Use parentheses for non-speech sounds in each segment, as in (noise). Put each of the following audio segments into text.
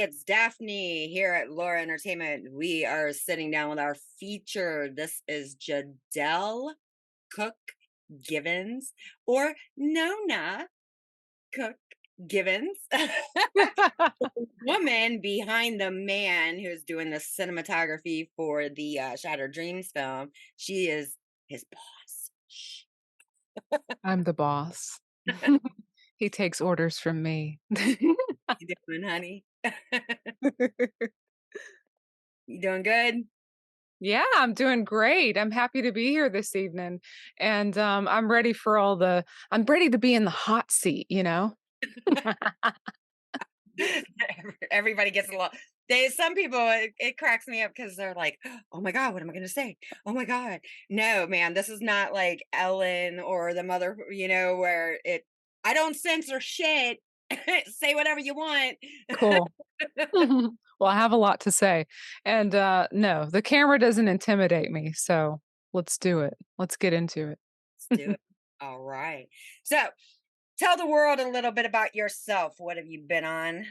it's Daphne here at Lure Entertainment. We are sitting down with our feature. This is Jedelle Cook Givens or Nona Cook Givens, (laughs) woman behind the man who's doing the cinematography for the uh, Shattered Dreams film. She is his boss. I'm the boss. (laughs) (laughs) he takes orders from me. you doing, honey? (laughs) (laughs) you doing good? Yeah, I'm doing great. I'm happy to be here this evening. And um, I'm ready for all the, I'm ready to be in the hot seat, you know? (laughs) Everybody gets a lot. They some people it, it cracks me up because they're like, "Oh my god, what am I going to say? Oh my god, no, man, this is not like Ellen or the mother, you know, where it. I don't censor shit. (laughs) say whatever you want. Cool. (laughs) (laughs) well, I have a lot to say, and uh, no, the camera doesn't intimidate me. So let's do it. Let's get into it. Let's do it. All right. So tell the world a little bit about yourself. What have you been on?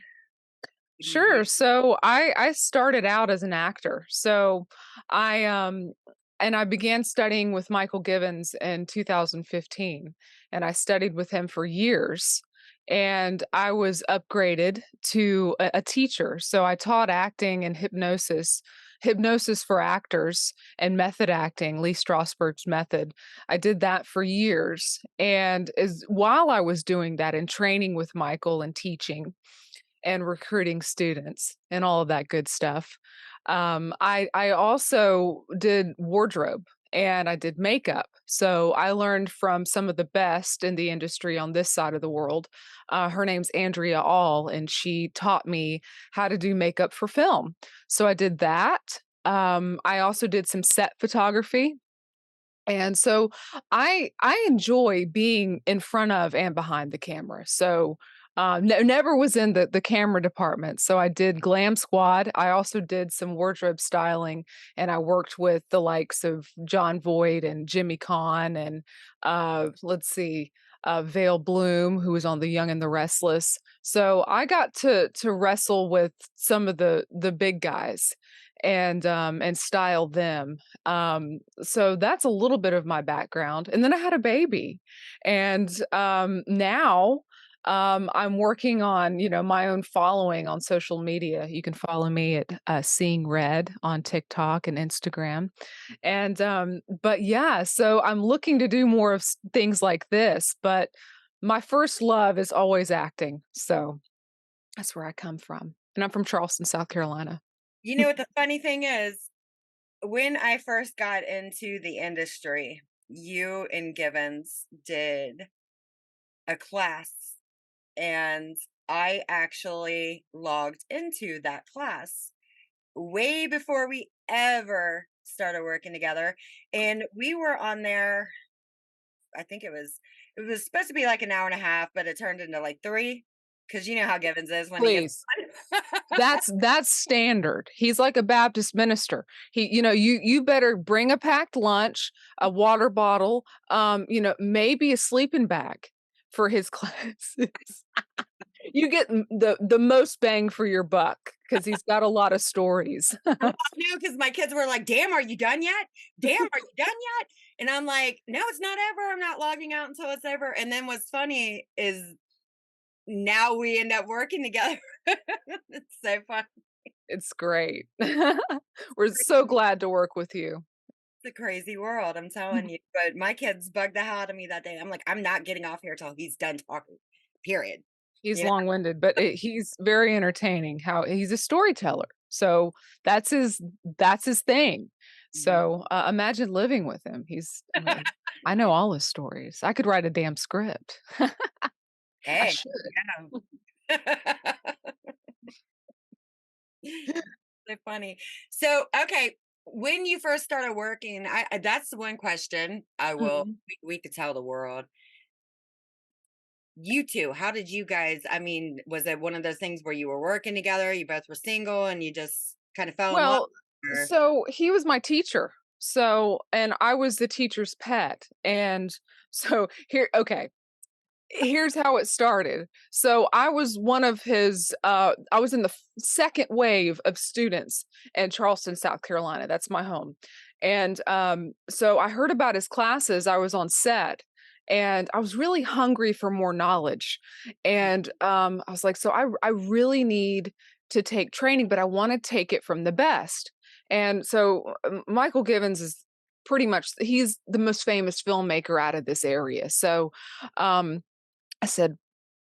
Sure. So I I started out as an actor. So I um and I began studying with Michael Givens in 2015 and I studied with him for years and I was upgraded to a, a teacher. So I taught acting and hypnosis hypnosis for actors and method acting, Lee Strasberg's method. I did that for years. And as while I was doing that and training with Michael and teaching, and recruiting students and all of that good stuff. Um, I I also did wardrobe and I did makeup. So I learned from some of the best in the industry on this side of the world. Uh, her name's Andrea All, and she taught me how to do makeup for film. So I did that. Um, I also did some set photography. And so I I enjoy being in front of and behind the camera. So uh, no, never was in the the camera department. So I did Glam Squad. I also did some wardrobe styling, and I worked with the likes of Jon Voight and Jimmy Kahn, and uh, let's see, uh, Vail Bloom, who was on The Young and the Restless. So I got to to wrestle with some of the the big guys and um and style them um so that's a little bit of my background and then i had a baby and um now um, I'm working on, you know, my own following on social media. You can follow me at uh, Seeing Red on TikTok and Instagram. And, um, but yeah, so I'm looking to do more of things like this. But my first love is always acting. So that's where I come from. And I'm from Charleston, South Carolina. You know what the funny thing is? When I first got into the industry, you and Givens did a class and I actually logged into that class way before we ever started working together. And we were on there, I think it was it was supposed to be like an hour and a half, but it turned into like three. Cause you know how Givens is when Please. that's that's standard. He's like a Baptist minister. He, you know, you you better bring a packed lunch, a water bottle, um, you know, maybe a sleeping bag for his (laughs) classes. you get the the most bang for your buck because he's got a lot of stories. (laughs) I knew because my kids were like, "Damn, are you done yet? Damn, are you done yet?" And I'm like, "No, it's not ever. I'm not logging out until it's over." And then what's funny is now we end up working together. (laughs) it's so funny. It's great. We're so glad to work with you a crazy world, I'm telling you. But my kids bugged the hell out of me that day. I'm like, I'm not getting off here till he's done talking. Period. He's yeah. long-winded, but it, he's very entertaining. How he's a storyteller, so that's his that's his thing. Mm-hmm. So uh, imagine living with him. He's I, mean, I know (laughs) all his stories. I could write a damn script. (laughs) hey, (laughs) so funny. So okay, when you first started working, I that's the one question I will mm-hmm. we, we could tell the world. You two, how did you guys? I mean, was it one of those things where you were working together, you both were single, and you just kind of fell well, in love? Or? So he was my teacher. So, and I was the teacher's pet. And (laughs) so here, okay, here's how it started. So I was one of his uh I was in the second wave of students in Charleston, South Carolina. That's my home. And um so I heard about his classes. I was on set and I was really hungry for more knowledge. And um I was like so I I really need to take training, but I want to take it from the best. And so Michael Givens is pretty much he's the most famous filmmaker out of this area. So um I said,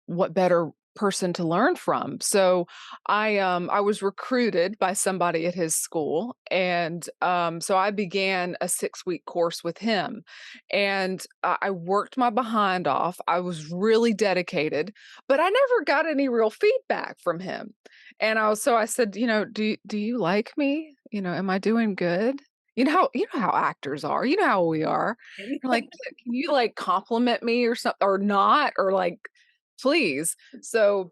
"What better person to learn from?" So I um I was recruited by somebody at his school and um so I began a 6-week course with him. And uh, I worked my behind off. I was really dedicated, but I never got any real feedback from him. And I was so I said, you know, "Do do you like me? You know, am I doing good?" You know how you know how actors are. You know how we are. Like, "Can you, like, compliment me or something or not? Or, like, please." So,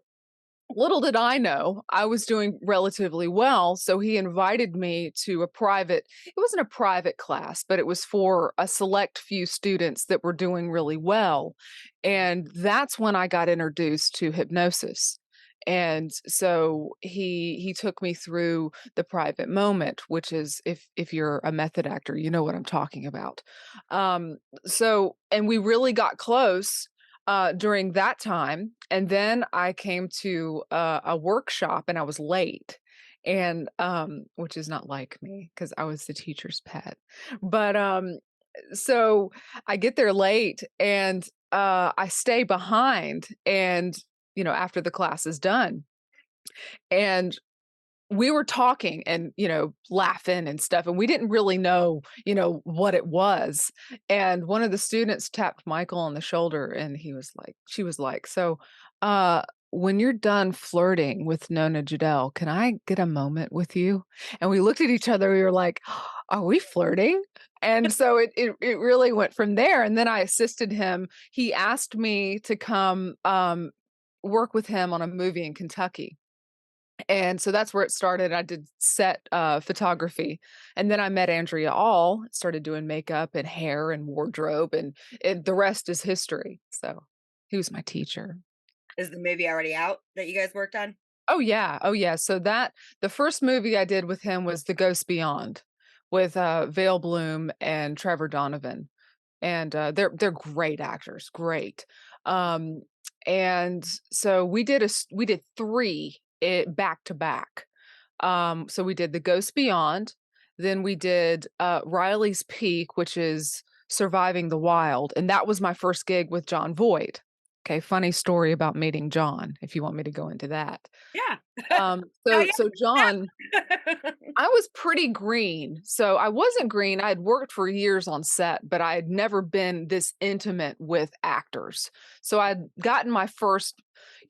little did I know, I was doing relatively well, so he invited me to a private it wasn't a private class, but it was for a select few students that were doing really well, and that's when I got introduced to hypnosis. And so he he took me through the private moment, which is if if you're a method actor, you know what I'm talking about. Um, so and we really got close uh, during that time. And then I came to uh, a workshop and I was late. And um, which is not like me because I was the teacher's pet. But um, so I get there late and uh, I stay behind and you know after the class is done and we were talking and you know laughing and stuff and we didn't really know you know what it was and one of the students tapped michael on the shoulder and he was like she was like so uh when you're done flirting with Nona Jedelle, can I get a moment with you? And we looked at each other. We were like, (gasps) "Are we flirting?" And (laughs) so it it it really went from there. And then I assisted him. He asked me to come um, work with him on a movie in Kentucky. And so that's where it started. I did set uh, photography, and then I met Andrea All, started doing makeup and hair and wardrobe, and it, the rest is history. So he was my teacher. Is the movie already out that you guys worked on? Oh yeah, oh yeah. So that the first movie I did with him was The Ghost Beyond, with uh, Vail Bloom and Trevor Donovan, and uh, they're they're great actors, great. Um, and so we did a we did three it back to back. Um, so we did The Ghost Beyond, then we did uh, Riley's Peak, which is Surviving the Wild, and that was my first gig with Jon Voight. Okay, funny story about meeting Jon, if you want me to go into that. Yeah. Um, (laughs) Oh, so so. Jon (laughs) I was pretty green. So I wasn't green. I had worked for years on set, but I had never been this intimate with actors. So I'd gotten my first,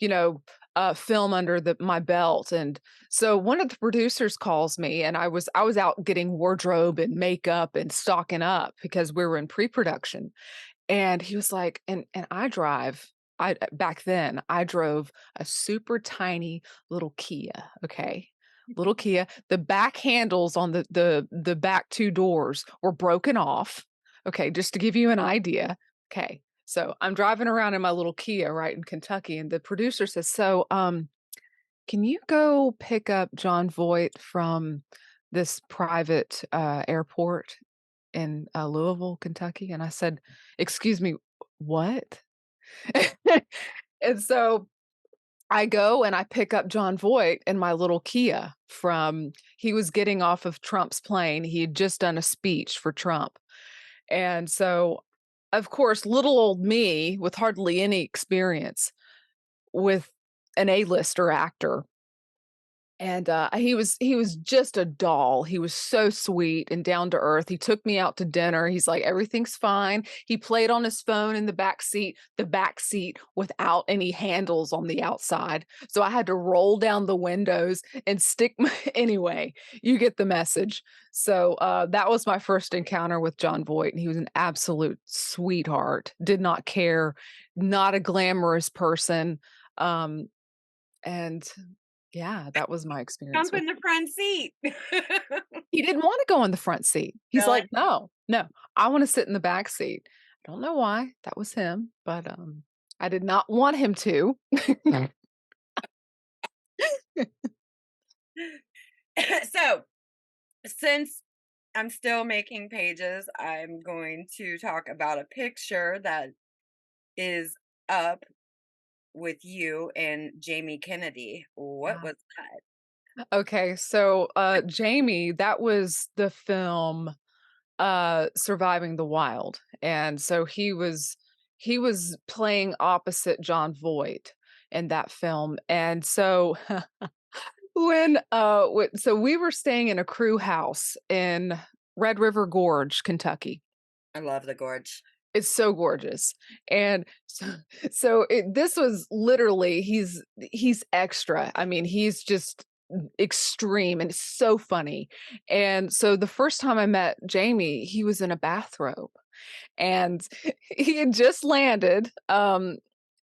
you know, uh, film under the my belt, and so one of the producers calls me, and I was I was out getting wardrobe and makeup and stocking up because we were in pre-production, and he was like, and and I drive. I back then I drove a super tiny little Kia. Okay, little Kia. The back handles on the the the back 2 doors were broken off. Okay, just to give you an idea. Okay. So I'm driving around in my little Kia, right, in Kentucky, and the producer says, "So, um, can you go pick up Jon Voight from this private, uh, airport in, uh, Louisville, Kentucky?" And I said, "Excuse me, what?" (laughs) And so I go and I pick up Jon Voight in my little Kia from he was getting off of Trump's plane. He had just done a speech for Trump. And so, of course, little old me with hardly any experience with an A-lister actor and, uh, he was he was just a doll. He was so sweet and down to earth. He took me out to dinner. He's like, "Everything's fine." He played on his phone in the back seat, the back seat without any handles on the outside. So I had to roll down the windows and stick my (laughs) anyway, you get the message. So, uh, that was my first encounter with Jon Voight, and he was an absolute sweetheart, did not care, not a glamorous person, um, and yeah, that was my experience Jump in the front seat. (laughs) he didn't wanna go in the front seat. He's Really? like, "No, no, I wanna sit in the back seat." I don't know why, that was him, but, um, I did not want him to. (laughs) (laughs) So, since I'm still making pages, I'm going to talk about a picture that is up with you and Jamie Kennedy. What Ah. was that? Okay, so, uh, Jamie, that was the film, uh, Surviving the Wild, and so he was he was playing opposite Jon Voight in that film, and so (laughs) when, uh, w so we were staying in a crew house in Red River Gorge, Kentucky. I love the gorge. It's so gorgeous, and so (laughs) so it this was literally he's he's extra, I mean, he's just extreme and it's so funny, and so the first time I met Jamie, he was in a bathrobe, and (laughs) he had just landed, um,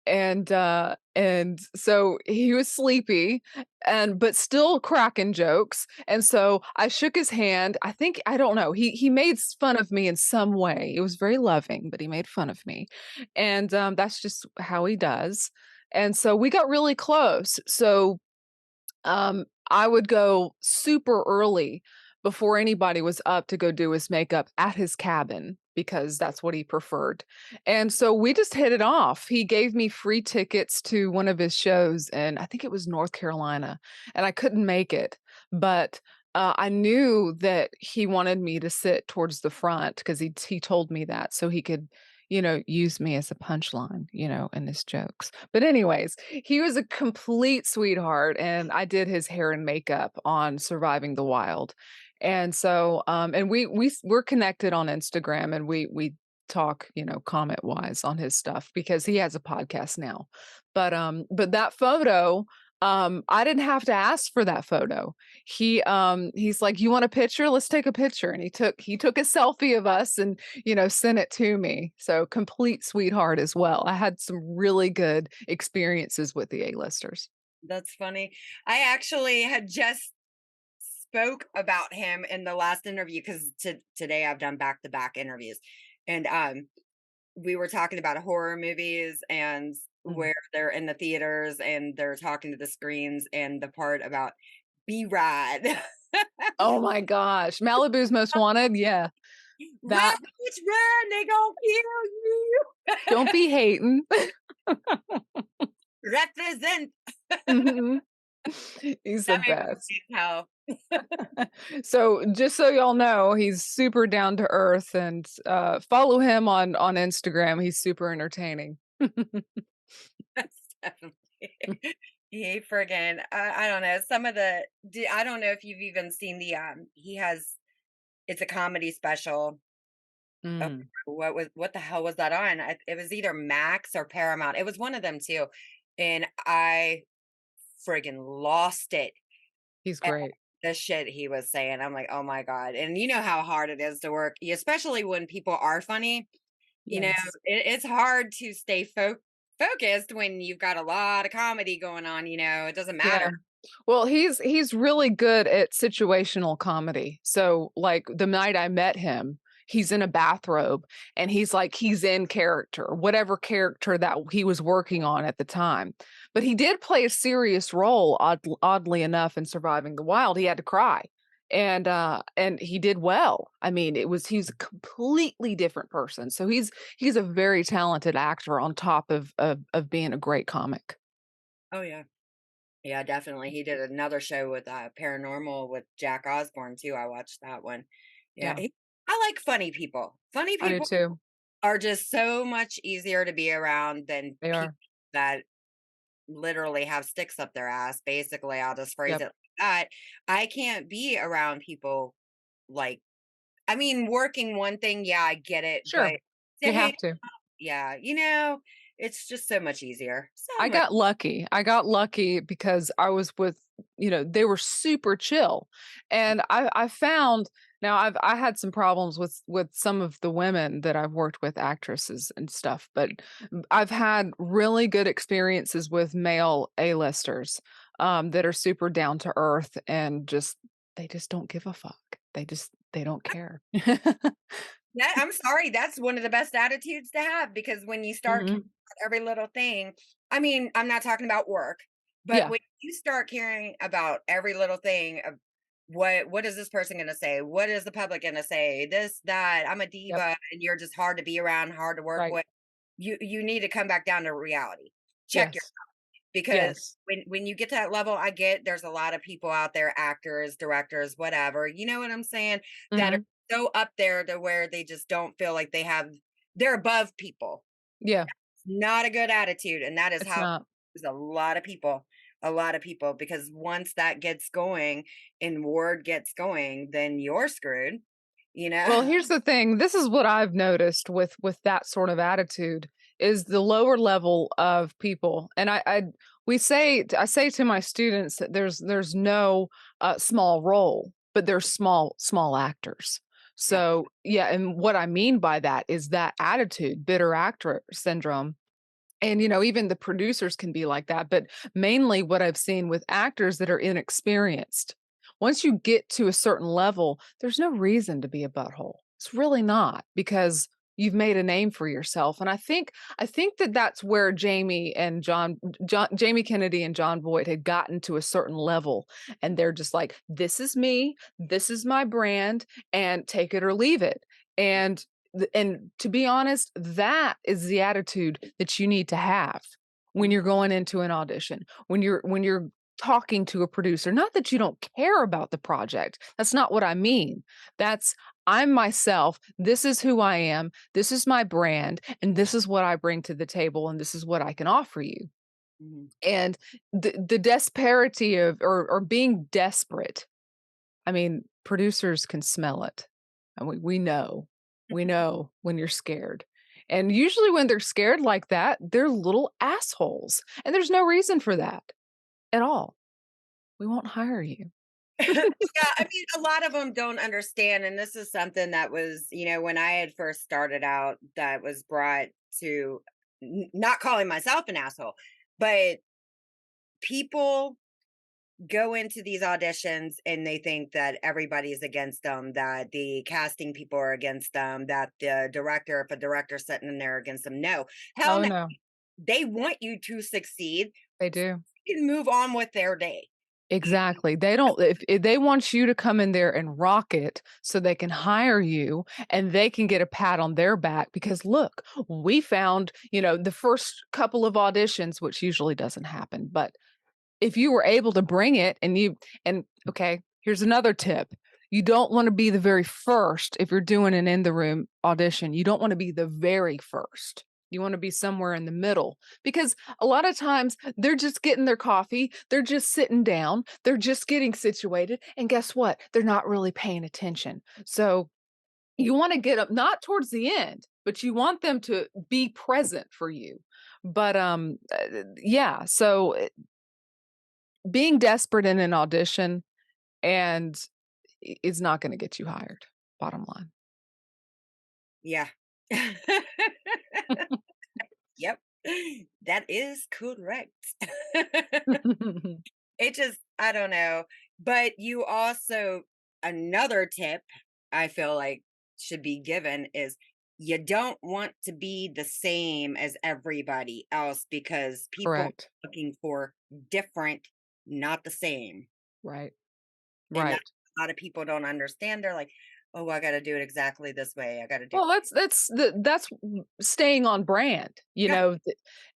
and, uh, and so he was sleepy and but still cracking jokes, and so I shook his hand, I think I don't know, he he made fun of me in some way, it was very loving, but he made fun of me, and, um, that's just how he does, and so we got really close, so, um, I would go super early before anybody was up to go do his makeup at his cabin because that's what he preferred, and so we just hit it off. He gave me free tickets to one of his shows, and I think it was North Carolina, and I couldn't make it, but, uh, I knew that he wanted me to sit towards the front 'cause he he told me that so he could, you know, use me as a punchline, you know, in his jokes, but anyways, he was a complete sweetheart, and I did his hair and makeup on Surviving the Wild, and so, um, and we we we're connected on Instagram, and we we talk, you know, comment-wise on his stuff because he has a podcast now, but, um, but that photo, um, I didn't have to ask for that photo. He, um, he's like, "You want a picture? Let's take a picture," and he took he took a selfie of us and, you know, sent it to me, so complete sweetheart as well. I had some really good experiences with the A-listers. That's funny. I actually had just spoke about him in the last interview 'cause to today I've done back-to-back interviews, and, um, we were talking about horror movies and Mhm. where they're in the theaters and they're talking to the screens and the part about B-Rad. Oh my gosh, Malibu's Most (laughs) Wanted? Yeah. "Run, That bitch, run, they gon' kill you." Don't be hating. (laughs) (laughs) Represent. Mhm. (laughs) He's the That me best. (laughs) So, just so y'all know, he's super down to earth and, uh, follow him on on Instagram, he's super entertaining. (laughs) That's definitely he friggin I I don't know, some of the I don't know if you've even seen the, um he has it's a comedy special. Oh, Mm. what was what the hell was that on? I it was either Max or Paramount, it was one of them too. and I friggin lost it He's great. the shit he was saying, I'm like, "Oh my god," and you know how hard it is to work, especially when people are funny, you know, it it's hard to stay fo focused when you've got a lot of comedy going on, you know, it doesn't Yeah. matter. Well, he's he's really good at situational comedy, so, like, the night I met him, he's in a bathrobe, and he's like he's in character, whatever character that he was working on at the time, but he did play a serious role, oddl oddly enough, in Surviving the Wild, he had to cry, and, uh, and he did well. I mean, it was he's a completely different person, so he's he's a very talented actor on top of of of being a great comic. Oh, yeah. Yeah, definitely, he did another show with, uh, Paranormal with Jack Osbourne too, I watched that one. Yeah, Yeah. he I like funny people. Funny people too. are just so much easier to be around than They people are. that literally have sticks up their ass, basically, I'll just phrase Yep. it like that. I can't be around people like I mean, working one thing, yeah, I get it, Sure. but You have to. yeah, you know, it's just so much easier. So I much got lucky. I got lucky because I was with you know, they were super chill, and I I found now I've I had some problems with with some of the women that I've worked with, actresses and stuff, but i've had really good experiences with male A-listers, um, that are super down to earth and just they just don't give a fuck. They just they don't care. (laughs) Yeah, I'm sorry, that's one of the best attitudes to have because when you start c Mhm. every little thing. I mean, I'm not talking about work, but Yeah. when you start caring about every little thing of what what is this person gonna say? What is the public gonna say? This, that, I'm a Yep. diva and you're just hard to be around, hard to work Right. with. You you need to come back down to reality. Check your Yes. because Yes. when when you get to that level, I get there's a lot of people out there, actors, directors, whatever, you know what I'm saying, that are Mhm. so up there to where they just don't feel like they have they're above people. Yeah. Not a good attitude, and that is It's how there's a lot of people, a lot of people, because once that gets going and word gets going, then you're screwed, you know? Well, here's the thing. This is what I've noticed with with that sort of attitude is the lower level of people. And I I we say I say to my students that there's there's no uh, small role, but there's small small actors. So, yeah, and what I mean by that is that attitude, bitter actor syndrome. And you know, even the producers can be like that, but mainly what I've seen with actors that are inexperienced. Once you get to a certain level, there's no reason to be a butthole. It's really not because you've made a name for yourself. And I think I think that that's where Jamie and Jon, Jon Jamie Kennedy and Jon Voight had gotten to a certain level and they're just like this is me, this is my brand and take it or leave it. And and to be honest, that is the attitude that you need to have when you're going into an audition. When you're when you're talking to a producer, not that you don't care about the project. That's not what I mean. That's I'm myself. This is who I am. This is my brand and this is what I bring to the table and this is what I can offer you. Mhm. And the the disparity of or or being desperate. I mean, producers can smell it. And we we know. We know when you're scared. And usually when they're scared like that, they're little assholes. And there's no reason for that at all. We won't hire you. (laughs) Yeah, I mean, a lot of them don't understand, and this is something that was, you know, when I had first started out, that was brought to not calling myself an asshole, but people go into these auditions and they think that everybody's against them, that the casting people are against them, that the director, if a director's sitting in there against them. No, hell Oh no. no, They want you to succeed. they do. You can move on with their day. Exactly. They don't if, if they want you to come in there and rock it so they can hire you and they can get a pat on their back because look, we found, you know, the first couple of auditions which usually doesn't happen, but if you were able to bring it and you and okay, here's another tip. You don't want to be the very first if you're doing an in the room audition. You don't want to be the very first. You want to be somewhere in the middle because a lot of times they're just getting their coffee, they're just sitting down, they're just getting situated. And guess what? They're not really paying attention. So you want to get up not towards the end, but you want them to be present for you. But um uh, yeah, so uh, being desperate in an audition and i- is not going to get you hired. Bottom line. Yeah. (laughs) Yep. That is correct. (laughs) It just I don't know, but you also another tip I feel like should be given is you don't want to be the same as everybody else because people are looking for different, not the same. Right. And Right. a lot of people don't understand. They're like, "Oh, I got to do it exactly this way. I got to do." Well, that's that's the that's staying on brand, you Yeah. know.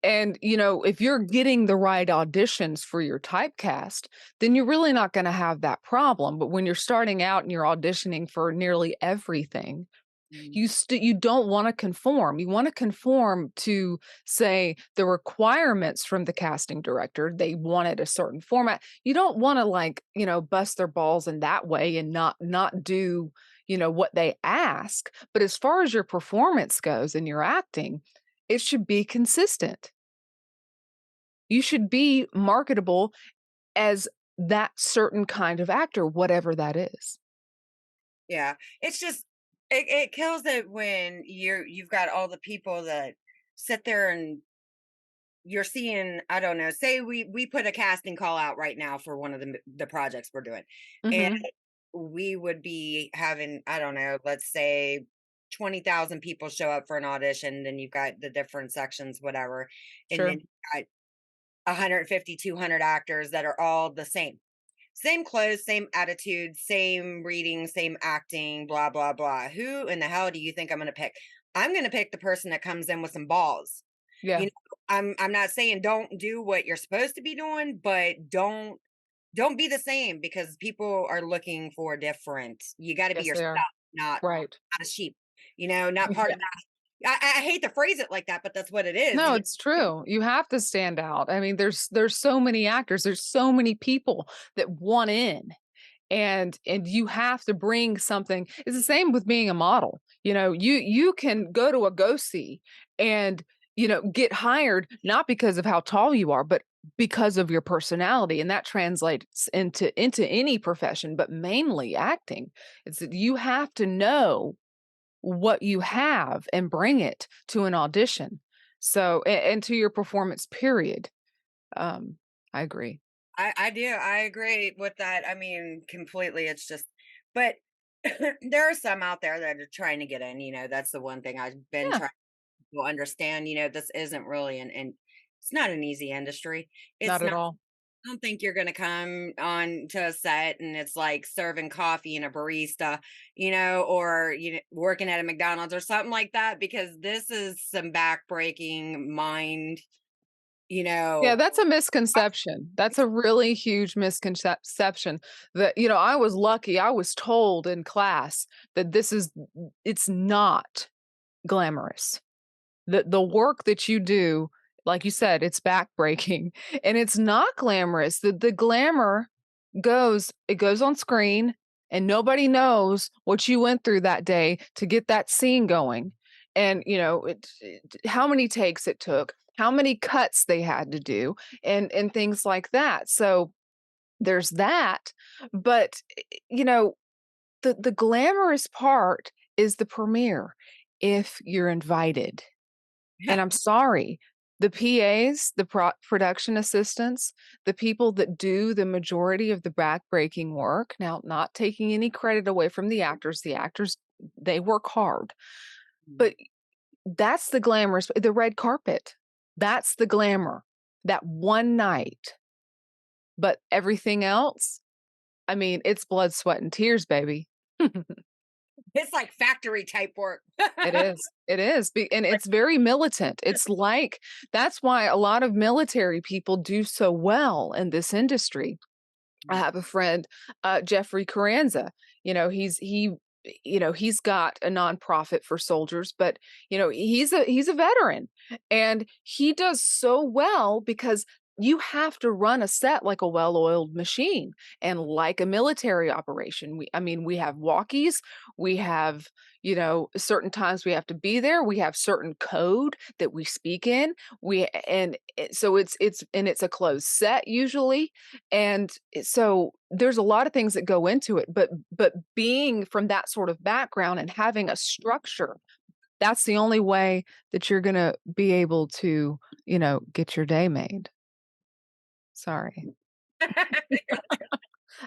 And you know, if you're getting the right auditions for your typecast, then you're really not going to have that problem. But when you're starting out and you're auditioning for nearly everything, Mm. you st- you don't want to conform. You want to conform to say the requirements from the casting director. They wanted a certain format. You don't want to like, you know, bust their balls in that way and not not do, you know, what they ask. But as far as your performance goes and your acting, it should be consistent. You should be marketable as that certain kind of actor, whatever that is. Yeah. It's just it, it kills it when you're you've got all the people that sit there and you're seeing i don't know say we we put a casting call out right now for one of the the projects we're doing and Mhm. we would be having i don't know let's say 20,000 people show up for an audition, then you've got the different sections, whatever, and then Sure. you got 150, 200 actors that are all the same. Same clothes, same attitude, same reading, same acting, blah, blah, blah. Who in the hell do you think I'm gonna pick? I'm gonna pick the person that comes in with some balls. Yeah. You know, I'm I'm not saying don't do what you're supposed to be doing, but don't don't be the same because people are looking for different. You gotta be Yes, yourself, not Right. not a sheep, you know, not (laughs) part Yeah. of that. I I hate to phrase it like that, but that's what it is, No, it's true. You have to stand out. I mean, there's there's so many actors, there's so many people that want in and and you have to bring something. It's the same with being a model. You know, you you can go to a go see and you know get hired not because of how tall you are, but because of your personality and that translates into into any profession, but mainly acting. It's that you have to know what you have and bring it to an audition. So, a- and to your performance period. Um, I agree. I I do. I agree with that. I mean, completely. It's just, but (coughs) there are some out there that are trying to get in. You know, that's the one thing I've been Yeah, trying to understand. You know, this isn't really an, and it's not an easy industry. It's not at all. I don't think you're gonna come on to a set and it's like serving coffee and a barista, you know, or you know, working at a McDonald's or something like that, because this is some backbreaking mind, you know. Yeah, that's a misconception. That's a really huge misconception that, you know, I was lucky. I was told in class that this is, it's not glamorous. The, the work that you do, like you said, it's backbreaking (laughs) and it's not glamorous. The, the glamour goes, it goes on screen and nobody knows what you went through that day to get that scene going. And, you know, it, it, how many takes it took, how many cuts they had to do, and and things like that. So there's that. But eh, you know, the the glamorous part is the premiere if you're invited. And I'm sorry, the PAs, the pro- production assistants, the people that do the majority of the backbreaking work. Now, not taking any credit away from the actors, the actors they work hard, mm. but that's the glamorous, the red carpet. That's the glamour. That one night. But everything else, I mean, it's blood, sweat, and tears, baby. (laughs) It's like factory type work. It is. It is. And it's very militant. It's like that's why a lot of military people do so well in this industry. I have a friend, uh, Jeffrey Carranza. You know, he's he you know, he's got a nonprofit for soldiers, but you know, he's a he's a veteran and he does so well because you have to run a set like a well-oiled machine and like a military operation. We I mean, we have walkies, we have, you know, certain times we have to be there, we have certain code that we speak in. We and so it's it's and it's a closed set usually and so there's a lot of things that go into it but but being from that sort of background and having a structure that's the only way that you're going to be able to you know get your day made sorry (laughs)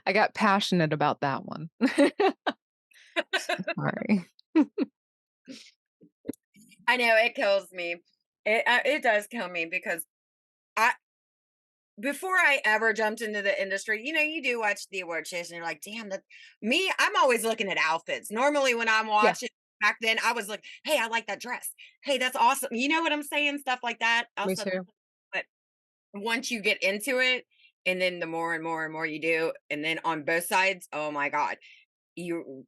i got passionate about that one (laughs) sorry I know it kills me. It uh, it does kill me because I before I ever jumped into the industry, you know, you do watch the award shows and you're like, damn, that me, I'm always looking at outfits. Normally when I'm yeah watching back then, I was like, hey, I like that dress. Hey, that's awesome. You know what I'm saying? Stuff like that. me too once you get into it, and then the more and more and more you do, and then on both sides, oh my God, you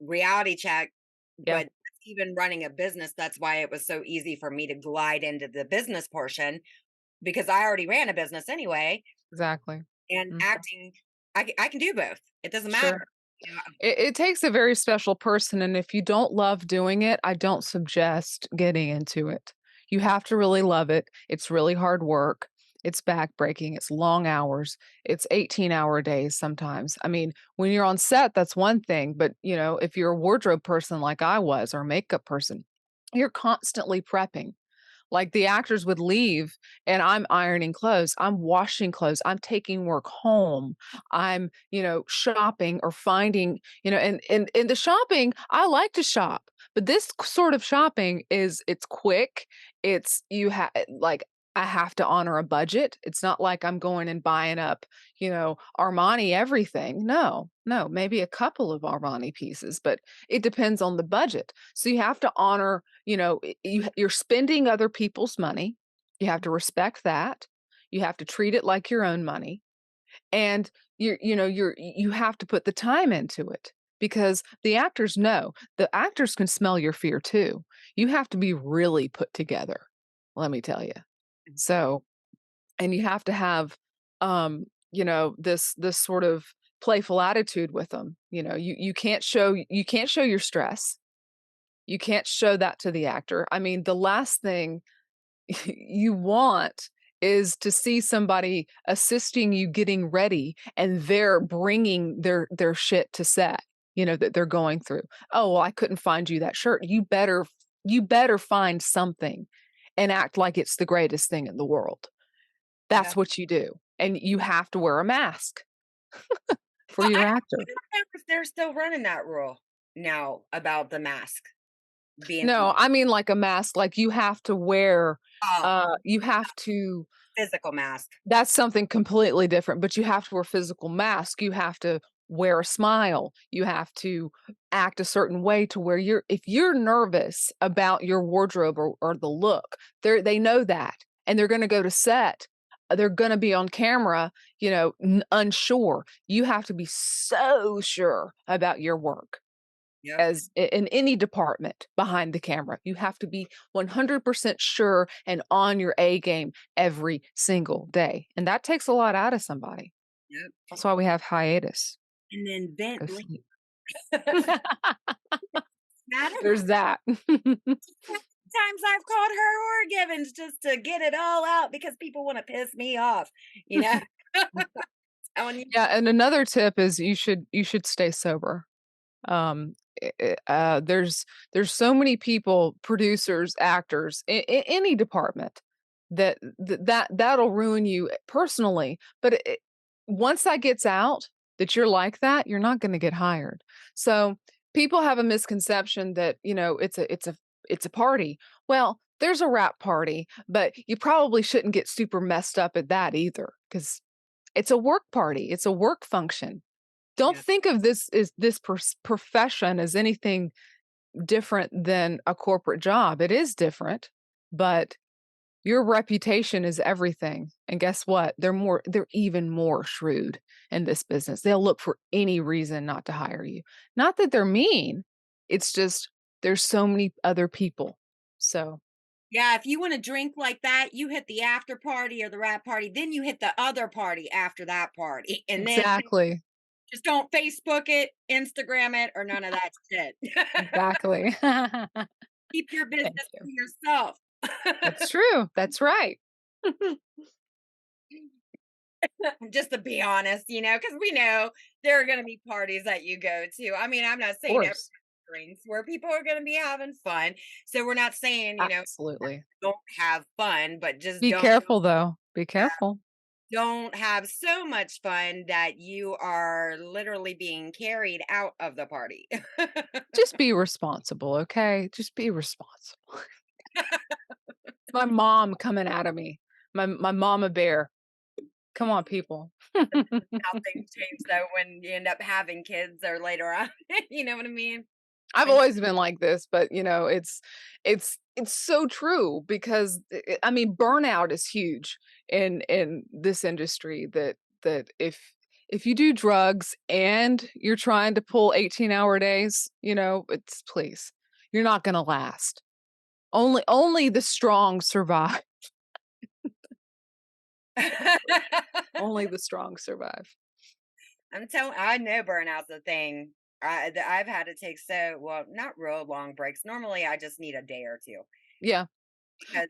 reality check, yeah but even running a business, that's why it was so easy for me to glide into the business portion because I already ran a business anyway, exactly and Mhm. acting, I can do both. It doesn't matter. You know, It, it takes a very special person, and if you don't love doing it, I don't suggest getting into it. You have to really love it. It's really hard work. It's backbreaking. It's long hours. It's 18 hour days sometimes. I mean, when you're on set, that's one thing, but you know, if you're a wardrobe person like I was or makeup person, you're constantly prepping. Like, the actors would leave, and I'm ironing clothes, I'm washing clothes, I'm taking work home, I'm, you know, shopping or finding you know, and and and the shopping, I like to shop, but this sort of shopping is it's quick, it's you ha eh, like, I have to honor a budget, it's not like I'm going and buying up, you know, Armani everything, no, no, maybe a couple of Armani pieces, but it depends on the budget. So, you have to honor, you know, you you're spending other people's money, you have to respect that, you have to treat it like your own money, and you're you know, you're you have to put the time into it, because the actors know, the actors can smell your fear too. You have to be really put together, let me tell ya. So and you have to have, um, you know, this this sort of playful attitude with them. you know, you you can't show you can't show your stress. You can't show that to the actor, I mean, the last thing you want is to see somebody assisting you getting ready, and they're bringing their their shit to set, you know, that they're going through. "Oh, well, I couldn't find you that shirt." You better you better find something and act like it's the greatest thing in the world. Yeah. That's what you do, and you have to wear a mask (laughs) for Well, your I actor. if they're still running that rule now about the mask being No, I mean, like, a mask, like, you have to wear, Oh. uh, you have to Physical mask. That's something completely different, but you have to wear physical mask, you have to wear a smile, you have to act a certain way to where you're if you're nervous about your wardrobe or or the look, they're they know that, and they're gonna go to set, uh, they're gonna be on camera, you know, n unsure. You have to be so sure about your work Yep. as in any department behind the camera, you have to be 100% sure and on your A game every single day, and that takes a lot out of somebody. Yep. That's why we have hiatus. And then Go Bentley sleep. (laughs) Madam There's that. (laughs) Times I've called her or Givens just to get it all out because people wanna piss me off, you know? (laughs) Yeah, and another tip is you should you should stay sober. Um, eh eh, uh, there's there's so many people, producers, actors, a a any department that that that'll ruin you, eh, personally, but it once that gets out, that you're like that, you're not gonna get hired. So, people have a misconception that, you know, it's a it's a it's a party. Well, there's a wrap party, but you probably shouldn't get super messed up at that either cuz it's a work party, it's a work function. Don't Yeah. think of this as this pers profession as anything different than a corporate job, it is different, but your reputation is everything, and guess what? They're more they're even more shrewd in this business, they'll look for any reason not to hire you. Not that they're mean, it's just there's so many other people, so Yeah, if you wanna drink like that, you hit the after party or the wrap party, then you hit the other party after that party, and then Exactly. just don't Facebook it, Instagram it, or none of that shit. Exactly. (laughs) Keep your (laughs) business you. to yourself. That's (laughs) true, that's right. (laughs) Just to be honest, you know, because we know there are gonna be parties that you go to, I mean, I'm not saying every drinks where people are gonna be having fun, so we're not saying, you know, Absolutely. don't have fun, but just Be careful, though, be careful. Don't have so much fun that you are literally being carried out of the party. Just (laughs) be responsible, okay? Just be responsible. My mom coming outta me, my my mama bear. Come on, people. (laughs) How things change, though, when you end up having kids or later on, (laughs) you know what I mean? I've always been like this, but, you know, it's it's it's so true because, I mean, burnout is huge in in this industry that that if if you do drugs and you're trying to pull eighteen-hour days, you know, it's please, you're not gonna last. Only only the strong survive. Only the (laughs) strong survive. I'm telling I know burnout's a thing. I I've had to take so well, not real long breaks, normally, I just need a day or 2. Yeah.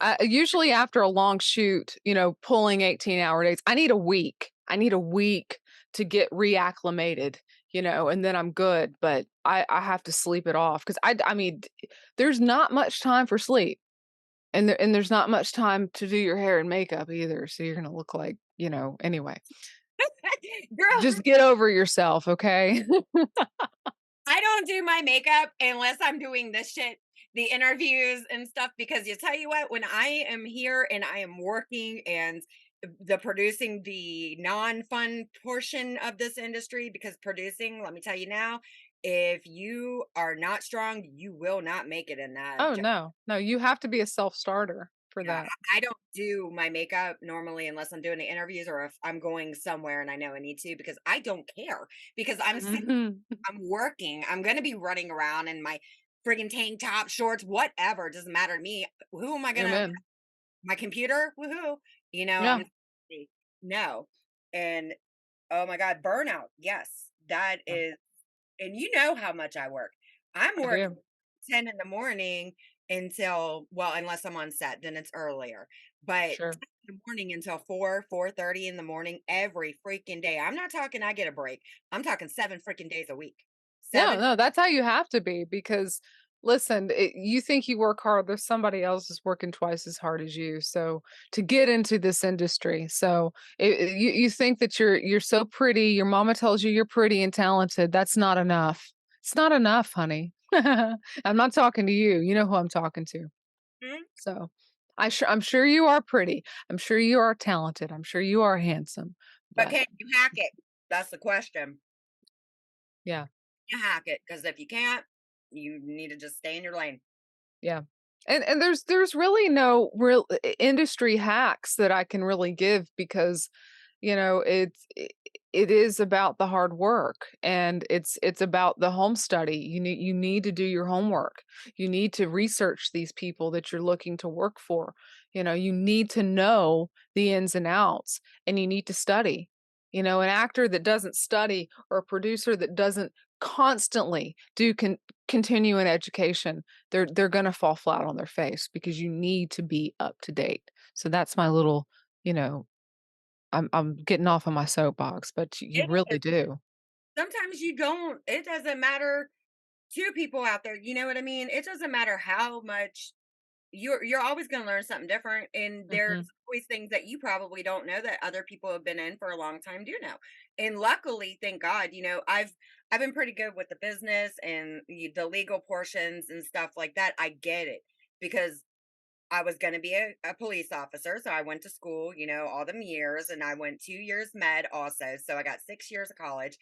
Uh, usually after a long shoot, you know, pulling eighteen-hour days, I need a week, I need a week to get reacclimated, you know, and then I'm good, but I I have to sleep it off because I, I mean, there's not much time for sleep. And there and there's not much time to do your hair and makeup either, so you're gonna look like, you know, anyway. (laughs) Girl Just (laughs) get over yourself, okay? I don't do my makeup unless I'm doing this shit, the interviews and stuff, because you tell you what, when I am here and I am working and the producing the non-fun portion of this industry, because producing, let me tell you now, if you are not strong, you will not make it in that Oh, job. no. No, you have to be a self-starter for Yeah, that. I don't do my makeup normally unless I'm doing the interviews or if I'm going somewhere and I know I need to because I don't care because I'm sitting Mhm. I'm working. I'm gonna be running around in my friggin' tank top, shorts, whatever, doesn't matter to me. Who am I gonna my computer? Woohoo. You know, I'm no. And oh my god, burnout. Yes, that uh-huh. is. and you know how much I work. I'm working 10 in the morning until well, unless I'm on set, then it's earlier. But 10 Sure. the morning until 4, 4:30 in the morning every freaking day. I'm not talking I get a break. I'm talking 7 freaking days a week. No, no, that's how you have to be because listen, it, you think you work hard, there's somebody else is working twice as hard as you. So to get into this industry, so it, it- you you think that you're you're so pretty, your mama tells you you're pretty and talented. That's not enough. It's not enough, honey. (laughs) I'm not talking to you. You know who I'm talking to. Mhm. So I sure I'm sure you are pretty. I'm sure you are talented. I'm sure you are handsome. But But can you hack it? That's the question. yeah. You hack it because if you can't, you need to just stay in your lane. Yeah. And and there's there's really no real industry hacks that I can really give because you know it's i- it is about the hard work and it's it's about the home study. You need you need to do your homework. You need to research these people that you're looking to work for. You know, you need to know the ins and outs and you need to study. You know, an actor that doesn't study or a producer that doesn't constantly do con- continuing education they're they're gonna fall flat on their face because you need to be up to date. So that's my little, you know, I'm I'm getting off on my soapbox, but you It really is. do. Sometimes you don't. It doesn't matter to people out there. You know what I mean? It doesn't matter how much you're you're always going to learn something different and there's Mhm. always things that you probably don't know that other people have been in for a long time do know and luckily thank god you know i've i've been pretty good with the business and the legal portions and stuff like that i get it because i was going to be a, a police officer so i went to school you know all them years and i went two years med also so i got six years of college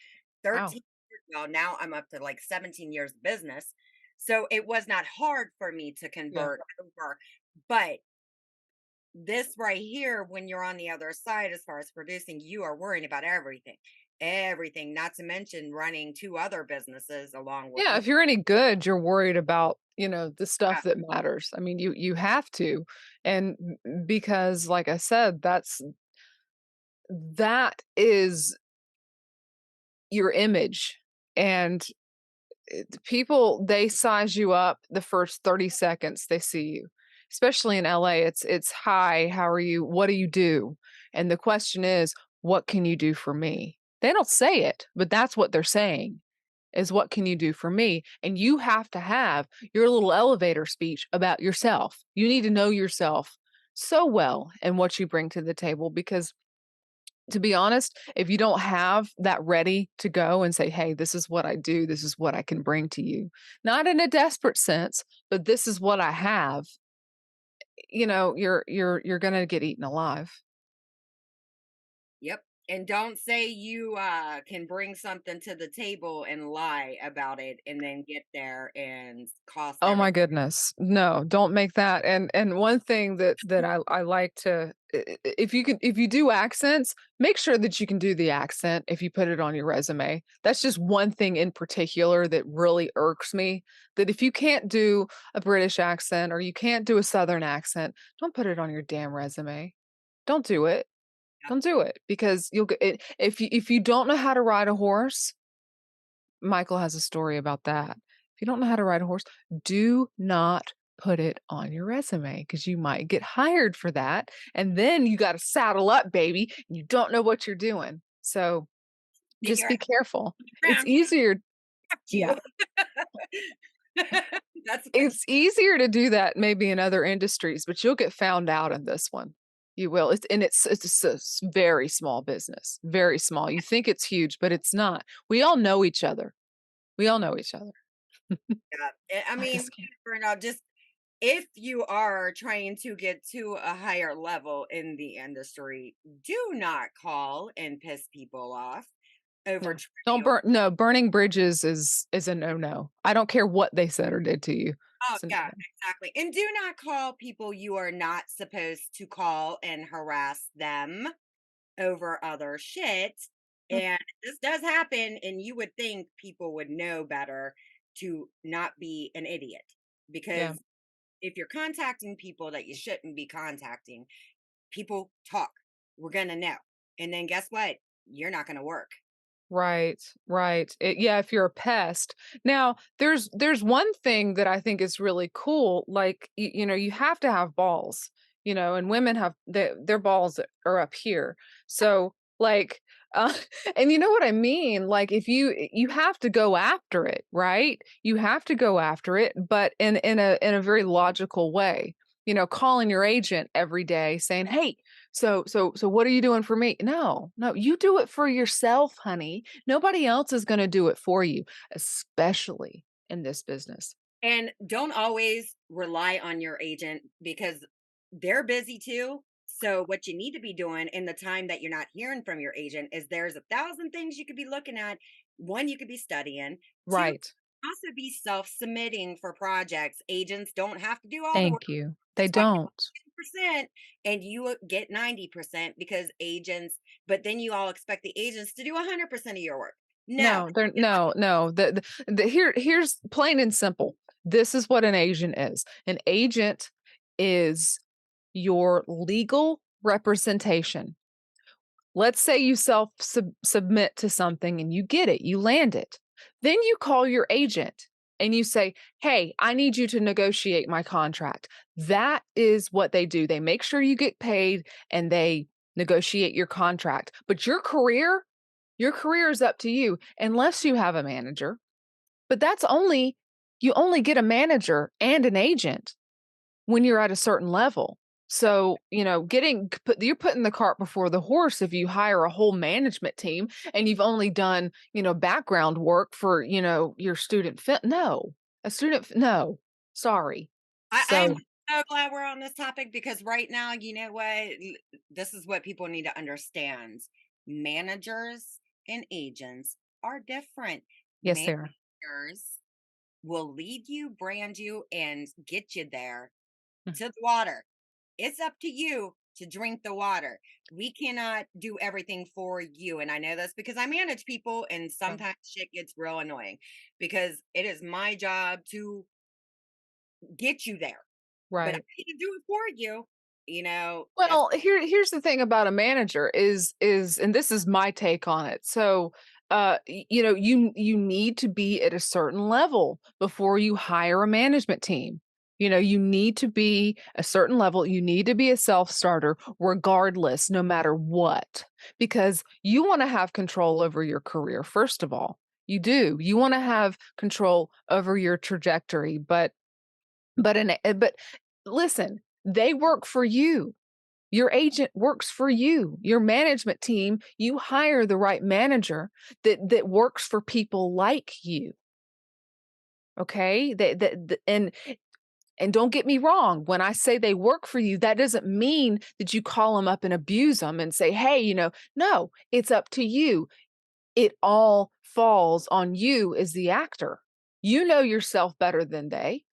Wow. 13 years well now i'm up to like 17 years of business so it was not hard for me to Yeah. convert over but this right here, when you're on the other side, as far as producing, you are worrying about everything, everything, not to mention running two other businesses along with Yeah, if you're any good, you're worried about, you know, the stuff that matters. I mean, you you have to. And because like I said, that's that is your image. And people they size you up the first 30 seconds they see you especially in LA it's it's hi how are you what do you do and the question is what can you do for me they don't say it but that's what they're saying is what can you do for me and you have to have your little elevator speech about yourself you need to know yourself so well and what you bring to the table because to be honest, if you don't have that ready to go and say, "Hey, this is what I do. This is what I can bring to you." Not in a desperate sense, but this is what I have. You know, you're you're you're to get eaten alive. yep. And don't say you uh, can bring something to the table and lie about it and then get there and cost Oh my goodness. No, don't make that. And and one thing that that (laughs) I I like to if you can if you do accents, make sure that you can do the accent if you put it on your resume. That's just one thing in particular that really irks me. That if you can't do a British accent or you can't do a southern accent, don't put it on your damn resume. Don't do it. Don't do it because you'll get it if you if you don't know how to ride a horse, Michael has a story about that. If you don't know how to ride a horse, do not put it on your resume because you might get hired for that. And then you got to saddle up, baby. And you don't know what you're doing. So Figure just out be careful. It's easier. Yeah. (laughs) That's It's easier to do that maybe in other industries, but you'll get found out in this one. You will. It's and it's it's a very small business, very small. You think it's huge, but it's not. We all know each other. We all know each other. Yeah, eh, I (laughs) mean, just for now, just if you are trying to get to a higher level in the industry, do not call and piss people off over no. Don't burn no, burning bridges is is a no-no. I don't care what they said or did to you. Oh, yeah, exactly. And do not call people you are not supposed to call and harass them over other shit. Mm, And this does happen, and you would think people would know better to not be an idiot. yeah. Because if you're contacting people that you shouldn't be contacting, people talk. We're going to know. And then guess what? You're not going to work. Right, right. It, yeah, if you're a pest. Now, there's there's one thing that I think is really cool. Like, you, you know, you have to have balls, you know, and women have their their balls are up here. So, like, (laughs) uh, and you know what I mean? Like, if you you have to go after it, right? You have to go after it, but in in a in a very logical way. You know, calling your agent every day saying, "Hey, so so so what are you doing for me? No, no, you do it for yourself, honey. Nobody else is going to do it for you, especially in this business. And don't always rely on your agent because they're busy too. So, what you need to be doing in the time that you're not hearing from your agent is there's a thousand things you could be looking at. One, you could be studying. Right. Also be self submitting for projects. Agents don't have to do all the work. Thank you. They don't. percent and you uh, get 90% because agents, but then you all expect the agents to do 100% of your work. No, No, they're no, no. The, the, the here here's plain and simple. This is what an agent is. An agent is your legal representation. Let's say you self sub- submit to something and you get it, you land it. Then you call your agent and you say, Hey, I need you to negotiate my contract. That is what they do. They make sure you get paid and they negotiate your contract. But your career, your career is up to you unless you have a manager. But that's only, you only get a manager and an agent when you're at a certain level. So, you know, getting put, you're putting the cart before the horse if you hire a whole management team and you've only done, you know, background work for, you know, your student fit. No, a student, no, sorry. I, I'm So, so glad we're on this topic because right now, you know what? This is what people need to understand. Managers and agents are different. yes, Sarah. Managers will lead you, brand you, and get you there Mm, to the water. It's up to you to drink the water. We cannot do everything for you. And I know this because I manage people, and sometimes shit gets real annoying because it is my job to get you there. Right. But I need do it for you. You know, Well, here here's the thing about a manager is is and this is my take on it. So, uh you know, you you need to be at a certain level before you hire a management team. You know, you need to be a certain level. You need to be a self-starter regardless, no matter what, because you want to have control over your career first of all. You do. You want to have control over your trajectory, but but uh, but listen, they work for you your agent works for you. Your management team, you hire the right manager that that works for people like you. Okay? That that th- and and don't get me wrong, when I say they work for you, that doesn't mean that you call them up and abuse them and say, "Hey, you know, no, it's up to you." It all falls on you as the actor. You know yourself better than they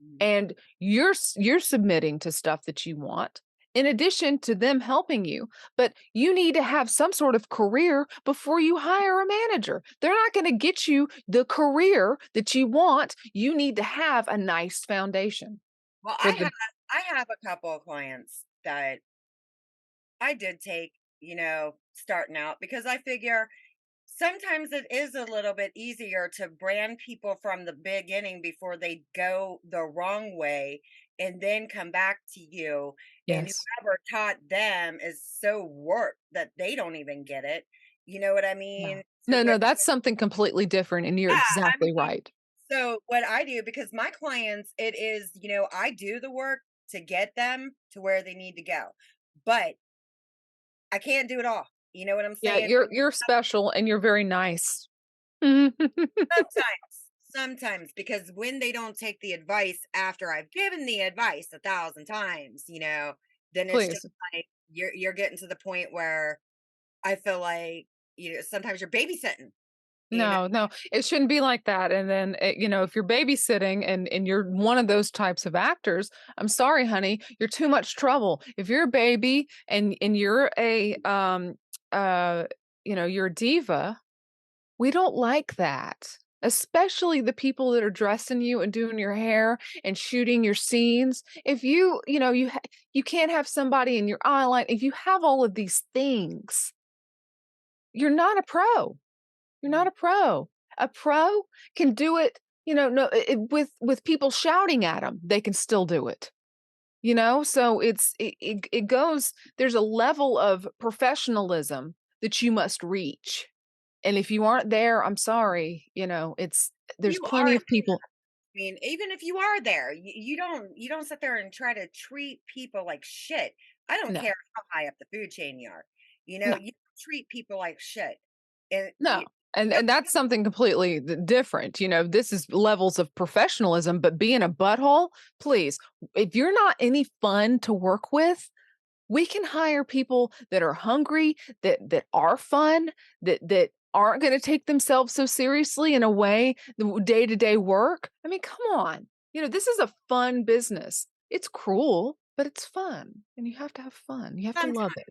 Mhm. and you're you're submitting to stuff that you want in addition to them helping you but you need to have some sort of career before you hire a manager. They're not going to get you the career that you want. You need to have a nice foundation well, I for have I have a couple of clients that I did take, you know, starting out because I figure sometimes it is a little bit easier to brand people from the beginning before they go the wrong way and then come back to you and yes whoever taught them is so warped that they don't even get it you know what i yeah mean no no that's something completely different and you're yeah i exactly mean right So what I do because my clients, it is, you know, I do the work to get them to where they need to go. But I can't do it all. You know what I'm saying? Yeah, you're you're special and you're very nice. (laughs) Sometimes, sometimes because when they don't take the advice after I've given the advice a thousand times, you know, then it's just like you're you're getting to the point where I feel like you know sometimes you're babysitting, you know. No, no, it shouldn't be like that, and then, eh, you know, if you're babysitting and and you're one of those types of actors, I'm sorry, honey, you're too much trouble. If you're a baby and and you're a, um, uh, you know, you're a diva, we don't like that, especially the people that are dressing you and doing your hair and shooting your scenes. If you, you know, you ha you can't have somebody in your eyeline if you have all of these things, you're not a pro. You're not Mhm. a pro. A pro can do it, you know, no, i- i- with with people shouting at them, they can still do it. You know, so it's it, it it goes. There's a level of professionalism that you must reach, and if you aren't there, I'm sorry. You know, it's there's You plenty of people. I mean, even if you are there, you, you don't you don't sit there and try to treat people like shit. I don't No, care how high up the food chain you are. You know, no, you treat people like shit. And no. you, And and that's something completely different. You know, this is levels of professionalism, but being a butthole, please, if you're not any fun to work with, we can hire people that are hungry, that that are fun, that that aren't going to take themselves so seriously in a way, the day-to-day work. I mean, come on. You know, this is a fun business. It's cruel, but it's fun. And you have to have fun. You have to love it.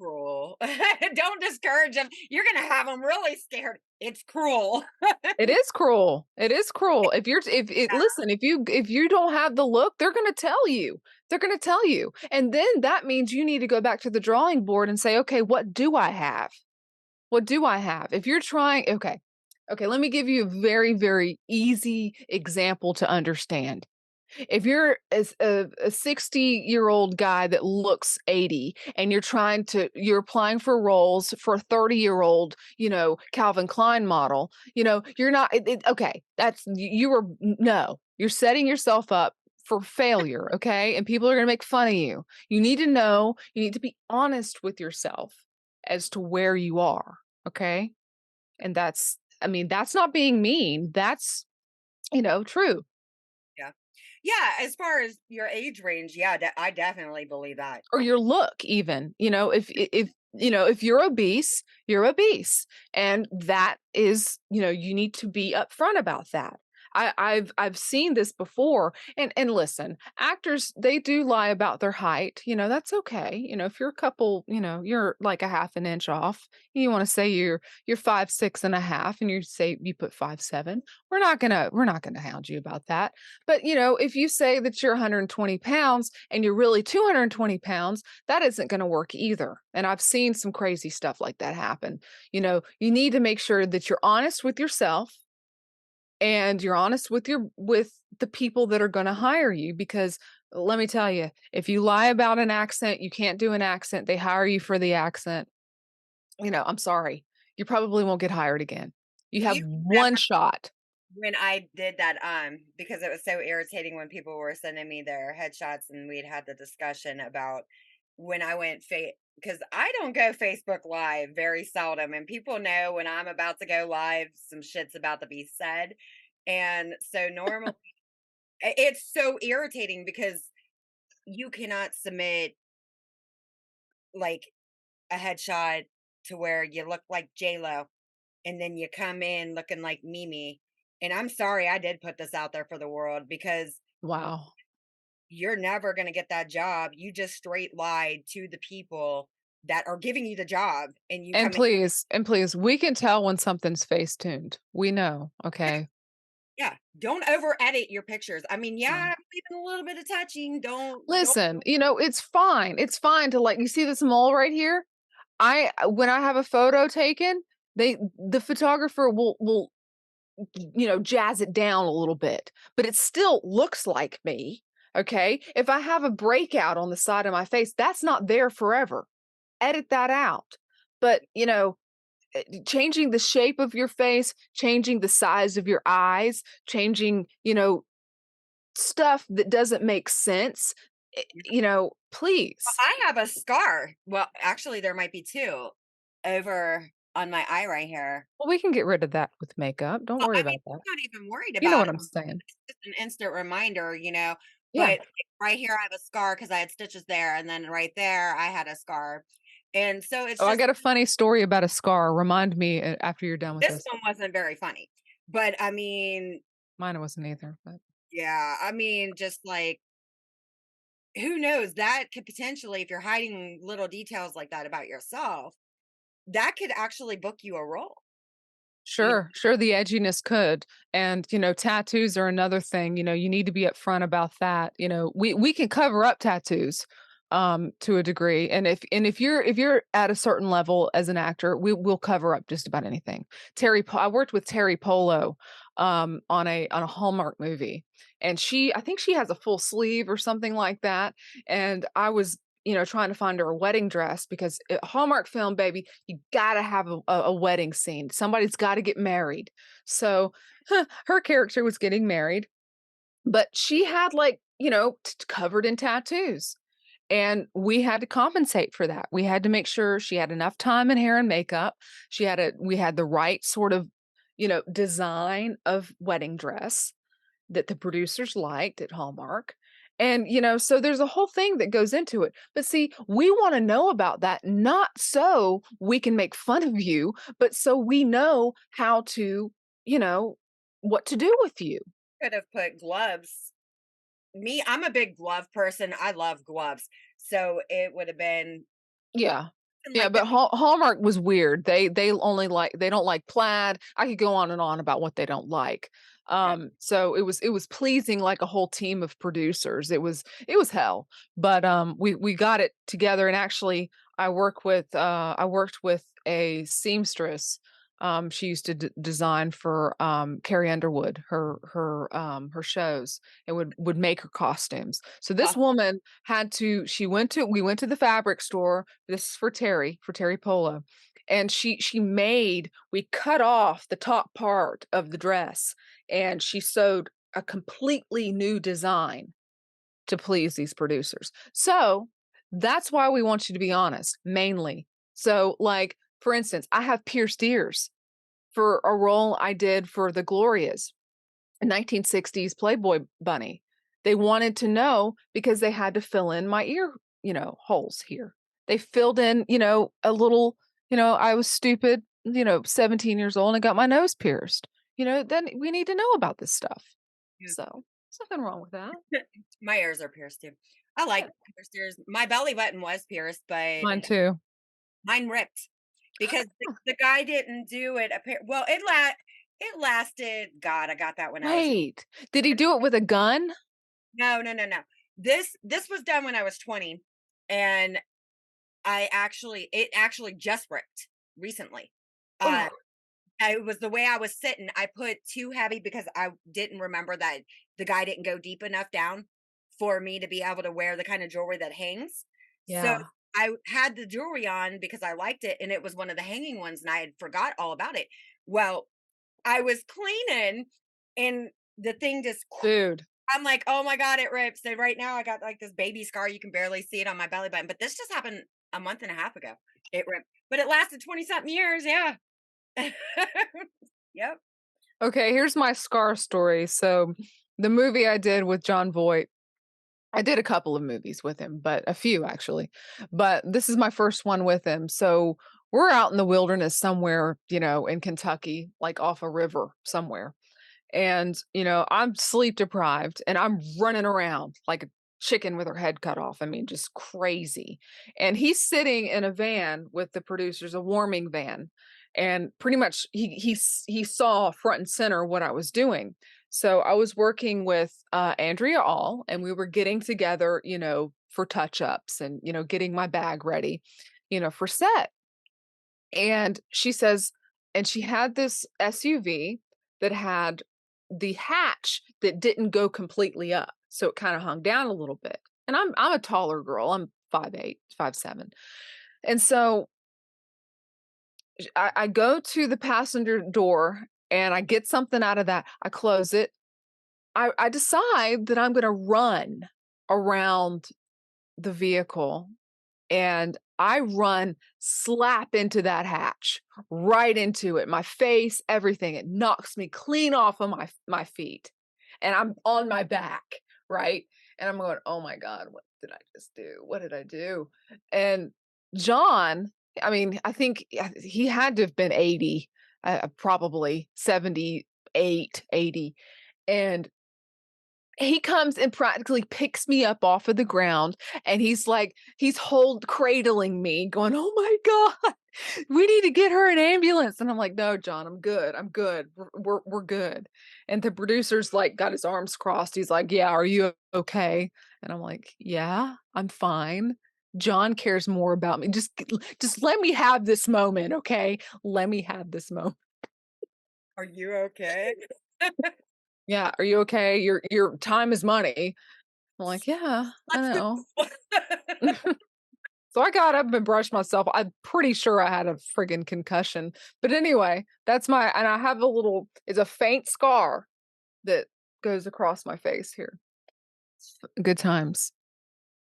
cruel. (laughs) don't discourage them. You're gonna have them really scared. It's cruel. (laughs) It is cruel. It is cruel. If you're if it Yeah. listen, if you if you don't have the look, they're going to tell you. They're going to tell you. And then that means you need to go back to the drawing board and say, "Okay, what do I have?" What do I have? If you're trying okay. Okay, let me give you a very, very easy example to understand. If you're a, a 60 year old guy that looks 80 and you're trying to, you're applying for roles for a 30 year old, you know, Calvin Klein model, you know, you're not, it, it- okay, that's, you you are, no, you're setting yourself up for failure. Okay. And people are going to make fun of you. You need to know, you need to be honest with yourself as to where you are. Okay. And that's, I mean, that's not being mean. That's, you know, true. Yeah. Yeah, as far as your age range, yeah, de- I definitely believe that. or your look even you know if if you know if you're obese you're obese and that is you know you need to be upfront about that I, I've I've seen this before, and and listen, actors they do lie about their height. You know that's okay. You know if you're a couple, you know you're like a half an inch off. You want to say you're you're five six and a half, and you say you put five seven. We're not gonna we're not gonna hound you about that. But you know if you say that you're 120 pounds and you're really 220 pounds, that isn't to work either. And I've seen some crazy stuff like that happen. You know, you need to make sure that you're honest with yourself and you're honest with your with the people that are going to hire you because let me tell you, if you lie about an accent, you can't do an accent, they hire you for the accent. You know, I'm sorry. You probably won't get hired again. You have You one shot. when I did that, um, because it was so irritating when people were sending me their headshots and we'd had the discussion about when I went fa because I don't go Facebook Live very seldom, and people know when I'm about to go live, some shit's about to be said. And so normally (laughs) it's so irritating because you cannot submit like a headshot to where you look like Lo and then you come in looking like Mimi. And I'm sorry I did put this out there for the world because Wow. You're never going to get that job. You just straight lied to the people that are giving you the job and you And come in. please, and please, we can tell when something's face tuned. We know, okay? yeah. Don't over edit your pictures. I mean, yeah. I'm leaving a little bit of touching. Don't, don't. Listen, you know, it's fine. It's fine to like you see this mole right here? I uh, when I have a photo taken, they the photographer will will you know, jazz it down a little bit, but it still looks like me. Okay. If I have a breakout on the side of my face, that's not there forever. Edit that out. But, you know, eh, changing the shape of your face, changing the size of your eyes, changing, you know, stuff that doesn't make sense, eh, you know, please. I have a scar. Well, actually, there might be 2 over on my eye right here. Well, we can get rid of that with makeup, don't Well, worry I mean, about that. I'm not even worried about. You know what it. I'm saying. It's just an instant reminder, you know, Yeah. but, right here, I have a scar because I had stitches there, and then right there, I had a scar, and so it's Oh, I got a funny story about a scar, remind me, uh, after you're done with This this. one wasn't very funny, but, I mean Mine wasn't either, but Yeah, I mean, just, like who knows? That could potentially if you're hiding little details like that about yourself, that could actually book you a role. Sure, sure, the edginess could, and, you know, tattoos are another thing, you know, you need to be upfront about that, you know, we we can cover up tattoos, um, to a degree, and if and if you're if you're at a certain level as an actor, we will cover up just about anything. Teri Po I worked with Teri Polo, um, on a on a Hallmark movie, and she I think she has a full sleeve or something like that, and I was, you know, trying to find her a wedding dress because, eh, Hallmark film, baby, you gotta have a a wedding scene, somebody's gotta get married, so, her character was getting married, but she had, like, you know, t covered in tattoos, and we had to compensate for that, we had to make sure she had enough time in hair and makeup, she had a we had the right sort of, you know, design of wedding dress that the producers liked at Hallmark, and, you know, so there's a whole thing that goes into it, but see, we wanna know about that, not so we can make fun of you, but so we know how to, you know, what to do with you. Could have put gloves me, I'm a big glove person, I love gloves, so it would have been Yeah. Yeah, like but Hall Hallmark was weird, they they only like they don't like plaid, I could go on and on about what they don't like, Yeah. um, so it was it was pleasing like a whole team of producers, it was it was hell, but, um, we we got it together, and actually, I work with, uh I worked with a seamstress, um, she used to d design for, um, Carrie Underwood, her her, um, her shows, and would would make her costumes, so this woman had to she went to we went to the fabric store, this is for Teri for Teri Polo, and she she made we cut off the top part of the dress, and she sewed a completely new design to please these producers, so, that's why we want you to be honest, mainly, so, like, for instance, I have pierced ears for a role I did for the Glorias, a 1960s Playboy bunny, they wanted to know because they had to fill in my ear, you know, holes here, they filled in, you know, a little you know, I was stupid, you know, 17 years old and got my nose pierced, you know, then we need to know about this stuff, Yeah. so, there's nothing wrong with that. (laughs) My ears are pierced too. I like Yeah. pierced ears, my belly button was pierced, but Mine too. mine ripped because (laughs) the the guy didn't do it well, it la it lasted God, I got that one. I was Wait, did he do it with a gun? No, no, no, no, this this was done when I was 20, and I actually it actually just ripped recently, uh, I it was the way I was sitting, I put too heavy because I didn't remember that the guy didn't go deep enough down for me to be able to wear the kind of jewelry that hangs, so Yeah. I had the jewelry on because I liked it, and it was one of the hanging ones, and I had forgot all about it, well, I was cleaning, and the thing just Dude. I'm like, "Oh my god, it ripped," so right now I got, like, this baby scar, you can barely see it on my belly button, but this just happened a month and a half ago, it ripped, but it lasted 20 something years, yeah. (laughs) Yep. Okay, here's my scar story, so, the movie I did with Jon Voight I did a couple of movies with him, but a few actually, but this is my 1st one with him, so, we're out in the wilderness somewhere, you know, in Kentucky, like, off a river somewhere, and, you know, I'm sleep deprived, and I'm running around like a chicken with her head cut off, I mean, just crazy, and he's sitting in a van with the producers, a warming van, and pretty much he he he saw front and center what I was doing, so, I was working with, uh, Andrea All, and we were getting together, you know, for touch-ups and, you know, getting my bag ready, you know, for set and she says and she had this SUV that had the hatch that didn't go completely up, so it kinda hung down a little bit, and I'm I'm a taller girl, I'm five eight, five seven. and so I I go to the passenger door, and I get something out of that, I close it. I I decide that I'm gonna run around the vehicle, and I run slap into that hatch, right into it, my face, everything, it knocks me clean off of my my feet, and I'm on my back, right? And I'm going, "Oh my god, what did I just do? What did I do?" And Jon, I mean, I think, he had to have been 80, uh, probably 78, 80, and he comes and practically picks me up off of the ground, and he's like he's hold cradling me going, "Oh my (laughs) god, we need to get her an ambulance," and I'm like, "No, Jon, I'm good, I'm good, we're we're we're good," and the producer's, like, got his arms crossed, he's like, "Yeah, are you okay?" And I'm like, "Yeah, I'm fine. Jon cares more about me, just just let me have this moment, okay? Let me have this moment. Are you okay? (laughs) Yeah, "Are you okay? Your your time is money." I'm like, "Yeah, I know." (laughs) (laughs) So I got up and brushed myself, I'm pretty sure I had a friggin' concussion, but anyway, that's my and I have a little it's a faint scar that goes across my face here. Good times.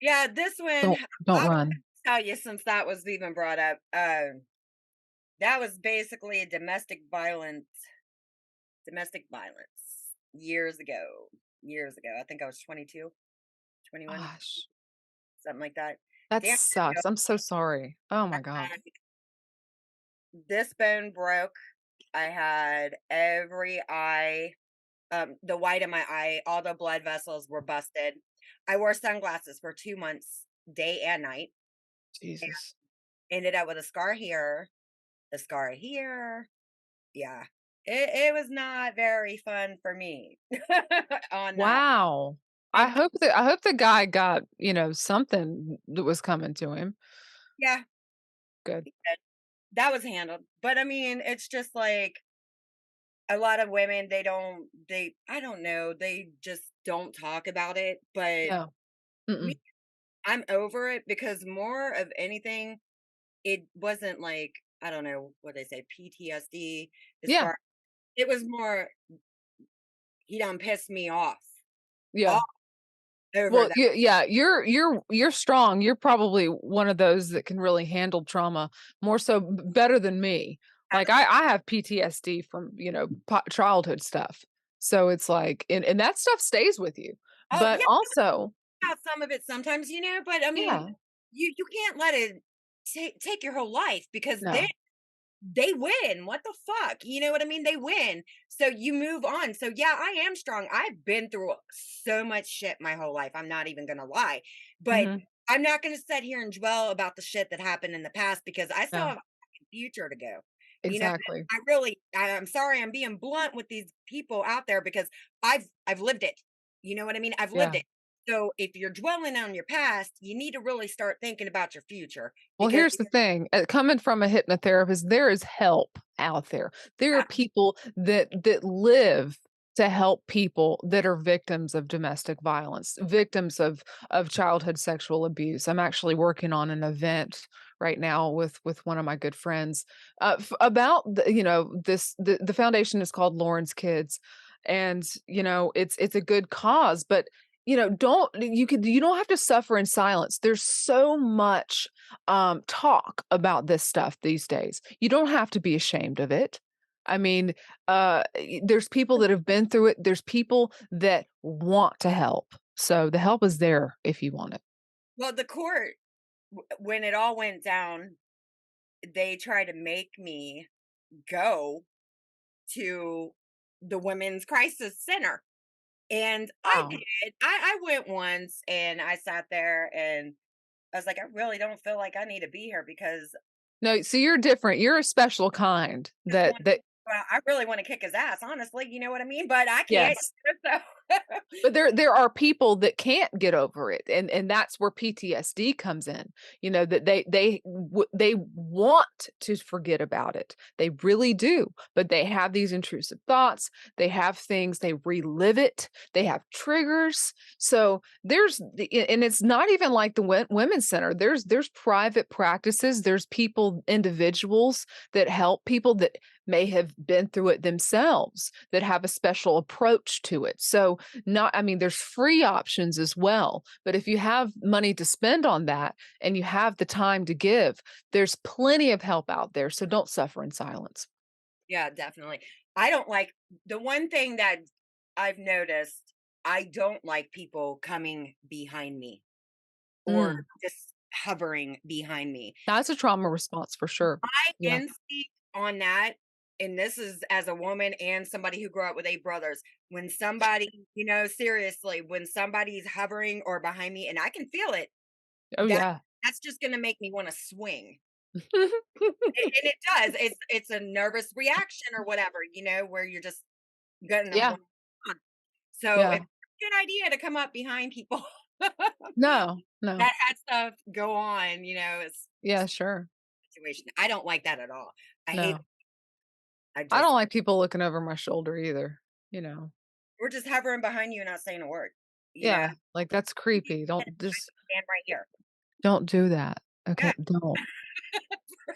Yeah, this one, Don't don't I was run. tell you since that was even brought up, um, that was basically a domestic violence domestic violence years ago years ago, I think I was 22, 21, Gosh. something like that. That Damn sucks, I'm so sorry. Oh my god. This bone broke. I had every eye, um, the white of my eye, all the blood vessels were busted. I wore sunglasses for 2 months, day and night and Jesus. ended up with a scar here, a scar here. Yeah. It it was not very fun for me (laughs) on that. Wow. I hope that I hope the guy got, you know, something that was coming to him. Yeah. Good. That was handled, but I mean, it's just like a lot of women, they don't they I don't know, they just don't talk about it, but No. I'm over it because more of anything, it wasn't like, I don't know what they say, PTSD Yeah. far it was more he done pissed me off. Yeah. Off Well, that. y yeah, you're you're you're strong, you're probably one of those that can really handle trauma more so better than me. Like, I I have PTSD from, you know, childhood stuff. So it's like and and that stuff stays with you, Oh, but yeah, also about some of it sometimes, you know, but I mean, Yeah. you you can't let it ta take your whole life because they No. they win, what the fuck, you know what I mean? They win, so you move on, so yeah, I am strong, I've been through so much shit my whole life, I'm not even gonna lie, but Mhm. I'm not gonna sit here and dwell about the shit that happened in the past because I still No. have a future to go, you know, Exactly. I really I I'm sorry I'm being blunt with these people out there because I've I've lived it, you know what I mean? I've lived Yeah. it. So, if you're dwelling on your past, you need to really start thinking about your future Well, here's the thing, uh, coming from a hypnotherapist, there is help out there. There are people that that live to help people that are victims of domestic violence, victims of of childhood sexual abuse. I'm actually working on an event right now with with one of my good friends, uh, f about the you know, this the the foundation is called Lauren's Kids, and, you know, it's it's a good cause, but, you know, don't you could you don't have to suffer in silence. There's so much, um, talk about this stuff these days. You don't have to be ashamed of it. I mean, uh, there's people that have been through it, there's people that want to help. So, the help is there if you want it. Well, the court, when it all went down, they tried to make me go to the Women's Crisis Center, and I Wow. did. I I went once, and I sat there, and I was like, "I really don't feel like I need to be here because" No, see, you're different, you're a special kind that that well, I really wanna kick his ass, honestly, you know what I mean? But I can't, Yes. (laughs) so But there there are people that can't get over it, and and that's where PTSD comes in, you know, that they they they want to forget about it, they really do, but they have these intrusive thoughts, they have things, they relive it, they have triggers, so there's the and it's not even like the wo women's center, there's there's private practices, there's people individuals that help people that may have been through it themselves that have a special approach to it, so not I mean, there's free options as well, but if you have money to spend on that and you have the time to give, there's plenty of help out there, so don't suffer in silence. Yeah, definitely. I don't like the one thing that I've noticed, I don't like people coming behind me or Mm. just hovering behind me. That's a trauma response for sure. My Yeah. instinct on that, and this is as a woman and somebody who grew up with 8 brothers, when somebody, you know, seriously, when somebody's hovering or behind me and I can feel it, Oh, that yeah. that's just gonna make me wanna swing. (laughs) A and it does, it's it's a nervous reaction or whatever, you know, where you're just gonna Yeah. so, Yeah. it's a good idea to come up behind people. (laughs) No, no. That had stuff go on, you know, it's Yeah, sure. situation. I don't like that at all. I hate No. I I just don't like people looking over my shoulder either, you know? We're just hovering behind you and not saying a word, you know? Yeah, like, that's creepy, don't just stand right here. don't do that, Yeah. okay? (laughs) Don't.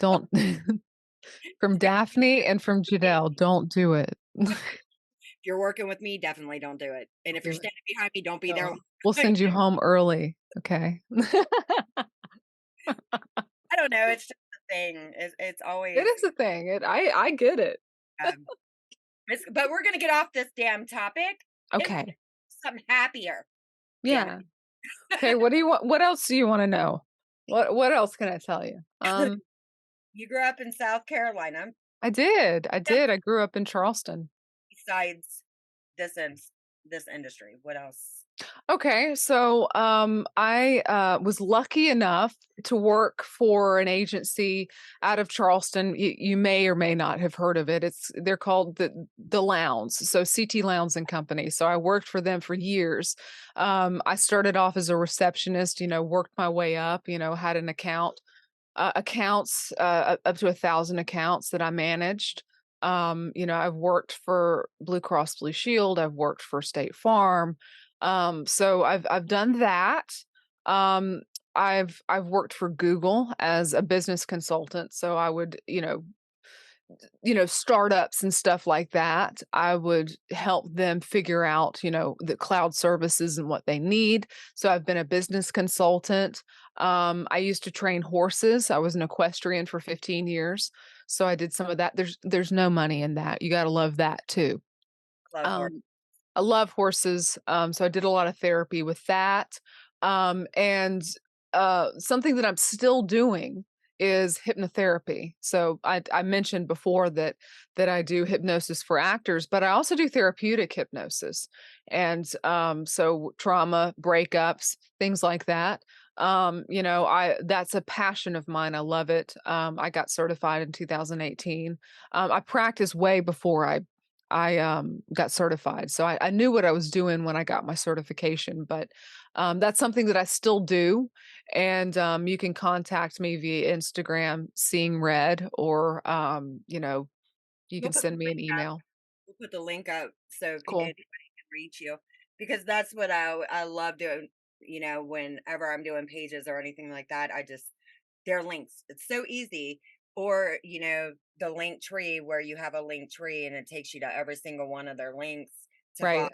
(laughs) Don't (laughs) from Daphne and from Jedelle, don't do it. If you're working with me, definitely don't do it, and if you're standing behind me, don't be there we'll send you home early, okay? I don't know, it's just a thing, it's it's always It is a thing, it I I get it. Um, but we're gonna get off this damn topic. Okay. something happier. Yeah. Okay, what do you want what else do you wanna know? What what else can I tell you? (laughs) Um You grew up in South Carolina I did, I did, I grew up in Charleston. besides this ins this industry, what else? Okay, so, um, I, uh, was lucky enough to work for an agency out of Charleston, y you may or may not have heard of it, it's they're called the the Lowndes, so CT Lowndes and Company, so I worked for them for years. Um, I started off as a receptionist, you know, worked my way up, you know, had an account uh, accounts, uh, up to a 1,000 accounts that I managed. Um, you know, I've worked for Blue Cross Blue Shield, I've worked for State Farm, um, so I've I've done that. Um, I've I've worked for Google as a business consultant, so I would, you know you know, startups and stuff like that, I would help them figure out, you know, the cloud services and what they need, so I've been a business consultant. Um, I used to train horses, I was an equestrian for 15 years, so I did some of that. There's there's no money in that, you gotta love that too. Um, I love horses, um, so I did a lot of therapy with that. Um, and, uh, something that I'm still doing is hypnotherapy. So I I mentioned before that that I do hypnosis for actors, but I also do therapeutic hypnosis. And, um, so trauma, breakups, things like that. Um, you know, I that's a passion of mine, I love it. Um, I got certified in 2018. Um, I practiced way before I I, um, got certified, so I I knew what I was doing when I got my certification, but, um, that's something that I still do, and, um, you can contact me via Instagram, Seeing Red, or, um, you know, you We'll can send me an up email. we'll put the link up so Cool. anybody can reach you, because that's what I, I love doing, you know, whenever I'm doing pages or anything like that, I just they're links, it's so easy, or, you know, the link tree where you have a link tree and it takes you to every single one of their links Right.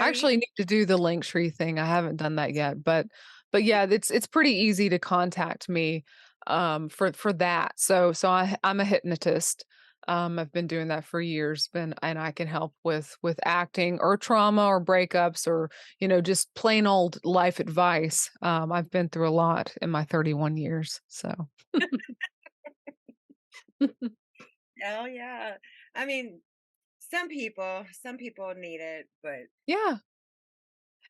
I So easy. actually need to do the link tree thing, I haven't done that yet, but but yeah, it's it's pretty easy to contact me, um, for for that. So so I I'm a hypnotist, um, I've been doing that for years, been and I can help with with acting or trauma or breakups or, you know, just plain old life advice. Um, I've been through a lot in my 31 years, so (laughs) (laughs) Oh, yeah. I mean, some people some people need it, but Yeah.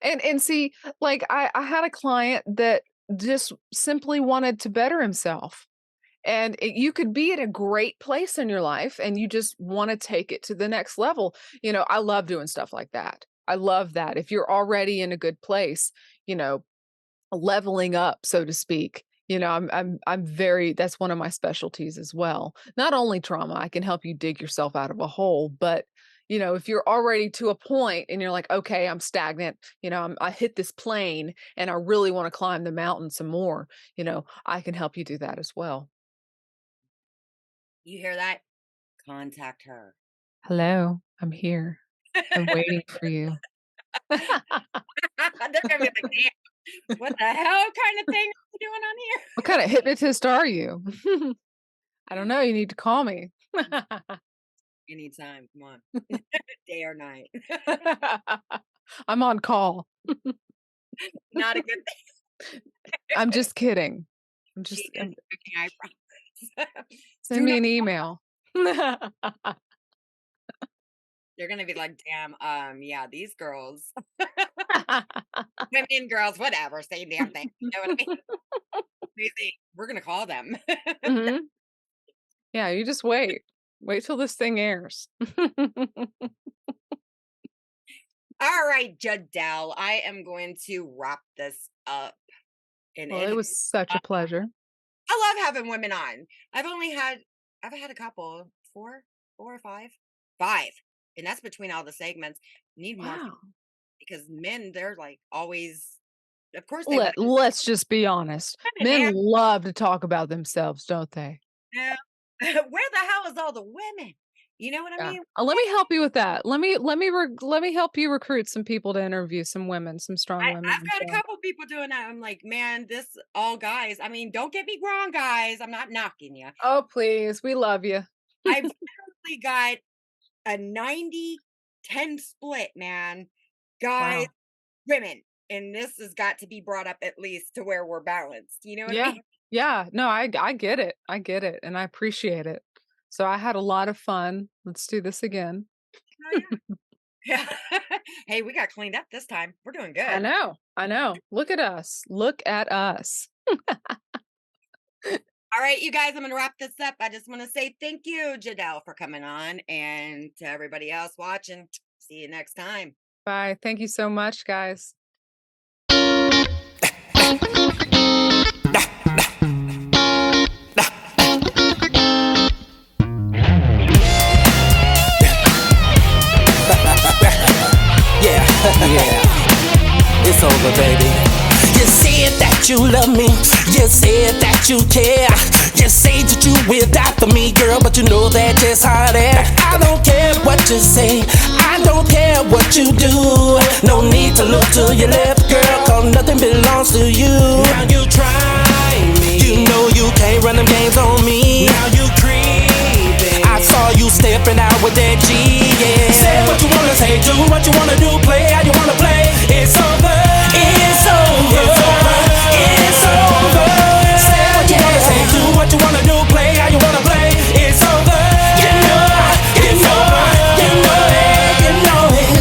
And and see, like, I I had a client that just simply wanted to better himself, and it you could be at a great place in your life, and you just wanna take it to the next level. You know, I love doing stuff like that. I love that. If you're already in a good place, you know, leveling up, so to speak, you know, I'm I'm I'm very that's one of my specialties as well. Not only trauma, I can help you dig yourself out of a hole, but you know, if you're already to a point and you're like, okay, I'm stagnant, you know, I'm, I hit this plane and I really want to climb the mountain some more, you know, I can help you do that as well. You hear that? Contact her. Hello, I'm here. I'm waiting for you. (laughs) (laughs) They're gonna be like, "Damn, what the hell kind of thing are you doing on here? What kind of hypnotist are you? (laughs) I don't know. You need to call me. Anytime, come on. Day or night. I'm on call. Not a good thing. I'm just kidding. I'm just I'm- I promise. (laughs) send me an (laughs) email. They're gonna be like, damn, um, yeah, these girls, (laughs) women, girls, whatever, same damn thing. You know what I mean? We're gonna call them. Mhm. Yeah, you just wait. Wait till this thing airs. All right, Jedelle, I am going to wrap this up. And well, it it was such a pleasure. I love having women on. I've only had I've had a couple, four, four or five, five, and that's between all the segments. Need more because men, they're like always. Of course, they Let, let's just be honest. Men love to talk about themselves, don't they? know, (laughs) where the hell is all the women? You know what I Yeah. mean? Uh, let me help you with that. Let me let me re- let me help you recruit some people to interview some women, some strong I, women. I've got a couple people doing that. I'm like, man, this all guys. I mean, don't get me wrong, guys. I'm not knocking you. Oh, please. We love you. I've (laughs) literally got a 90 10 split, man. Guys, women. And this has got to be brought up at least to where we're balanced. You know what I Yeah. mean? Yeah. No, I I get it. I get it and I appreciate it. So I had a lot of fun. Let's do this again. Oh, yeah. (laughs) yeah. (laughs) hey, we got cleaned up this time. We're doing good. I know. I know. Look at us. Look at us. (laughs) All right, you guys, I'm going to wrap this up. I just want to say thank you, Jedelle, for coming on. And to everybody else watching, see you next time. Bye. Thank you so much, guys. Yeah. It's over, baby. You said that you love me. You said that you care. You say that you will die for me, girl, but you know that it's hot air. I don't care what you say. I don't care what you do. No need to look to your left, girl, cause nothing belongs to you. Now you try me. You know you can't run them games on me. Now you saw you stepping out with that G, yeah. Say what you wanna say, do what you wanna do, play how you wanna play. It's over. It's over. It's over. It's over. Say what you wanna say, do what you wanna do, play how you wanna play. It's over. You know, you know, it, you know it.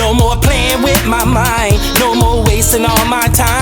No more playing with my mind. No more wasting all my time.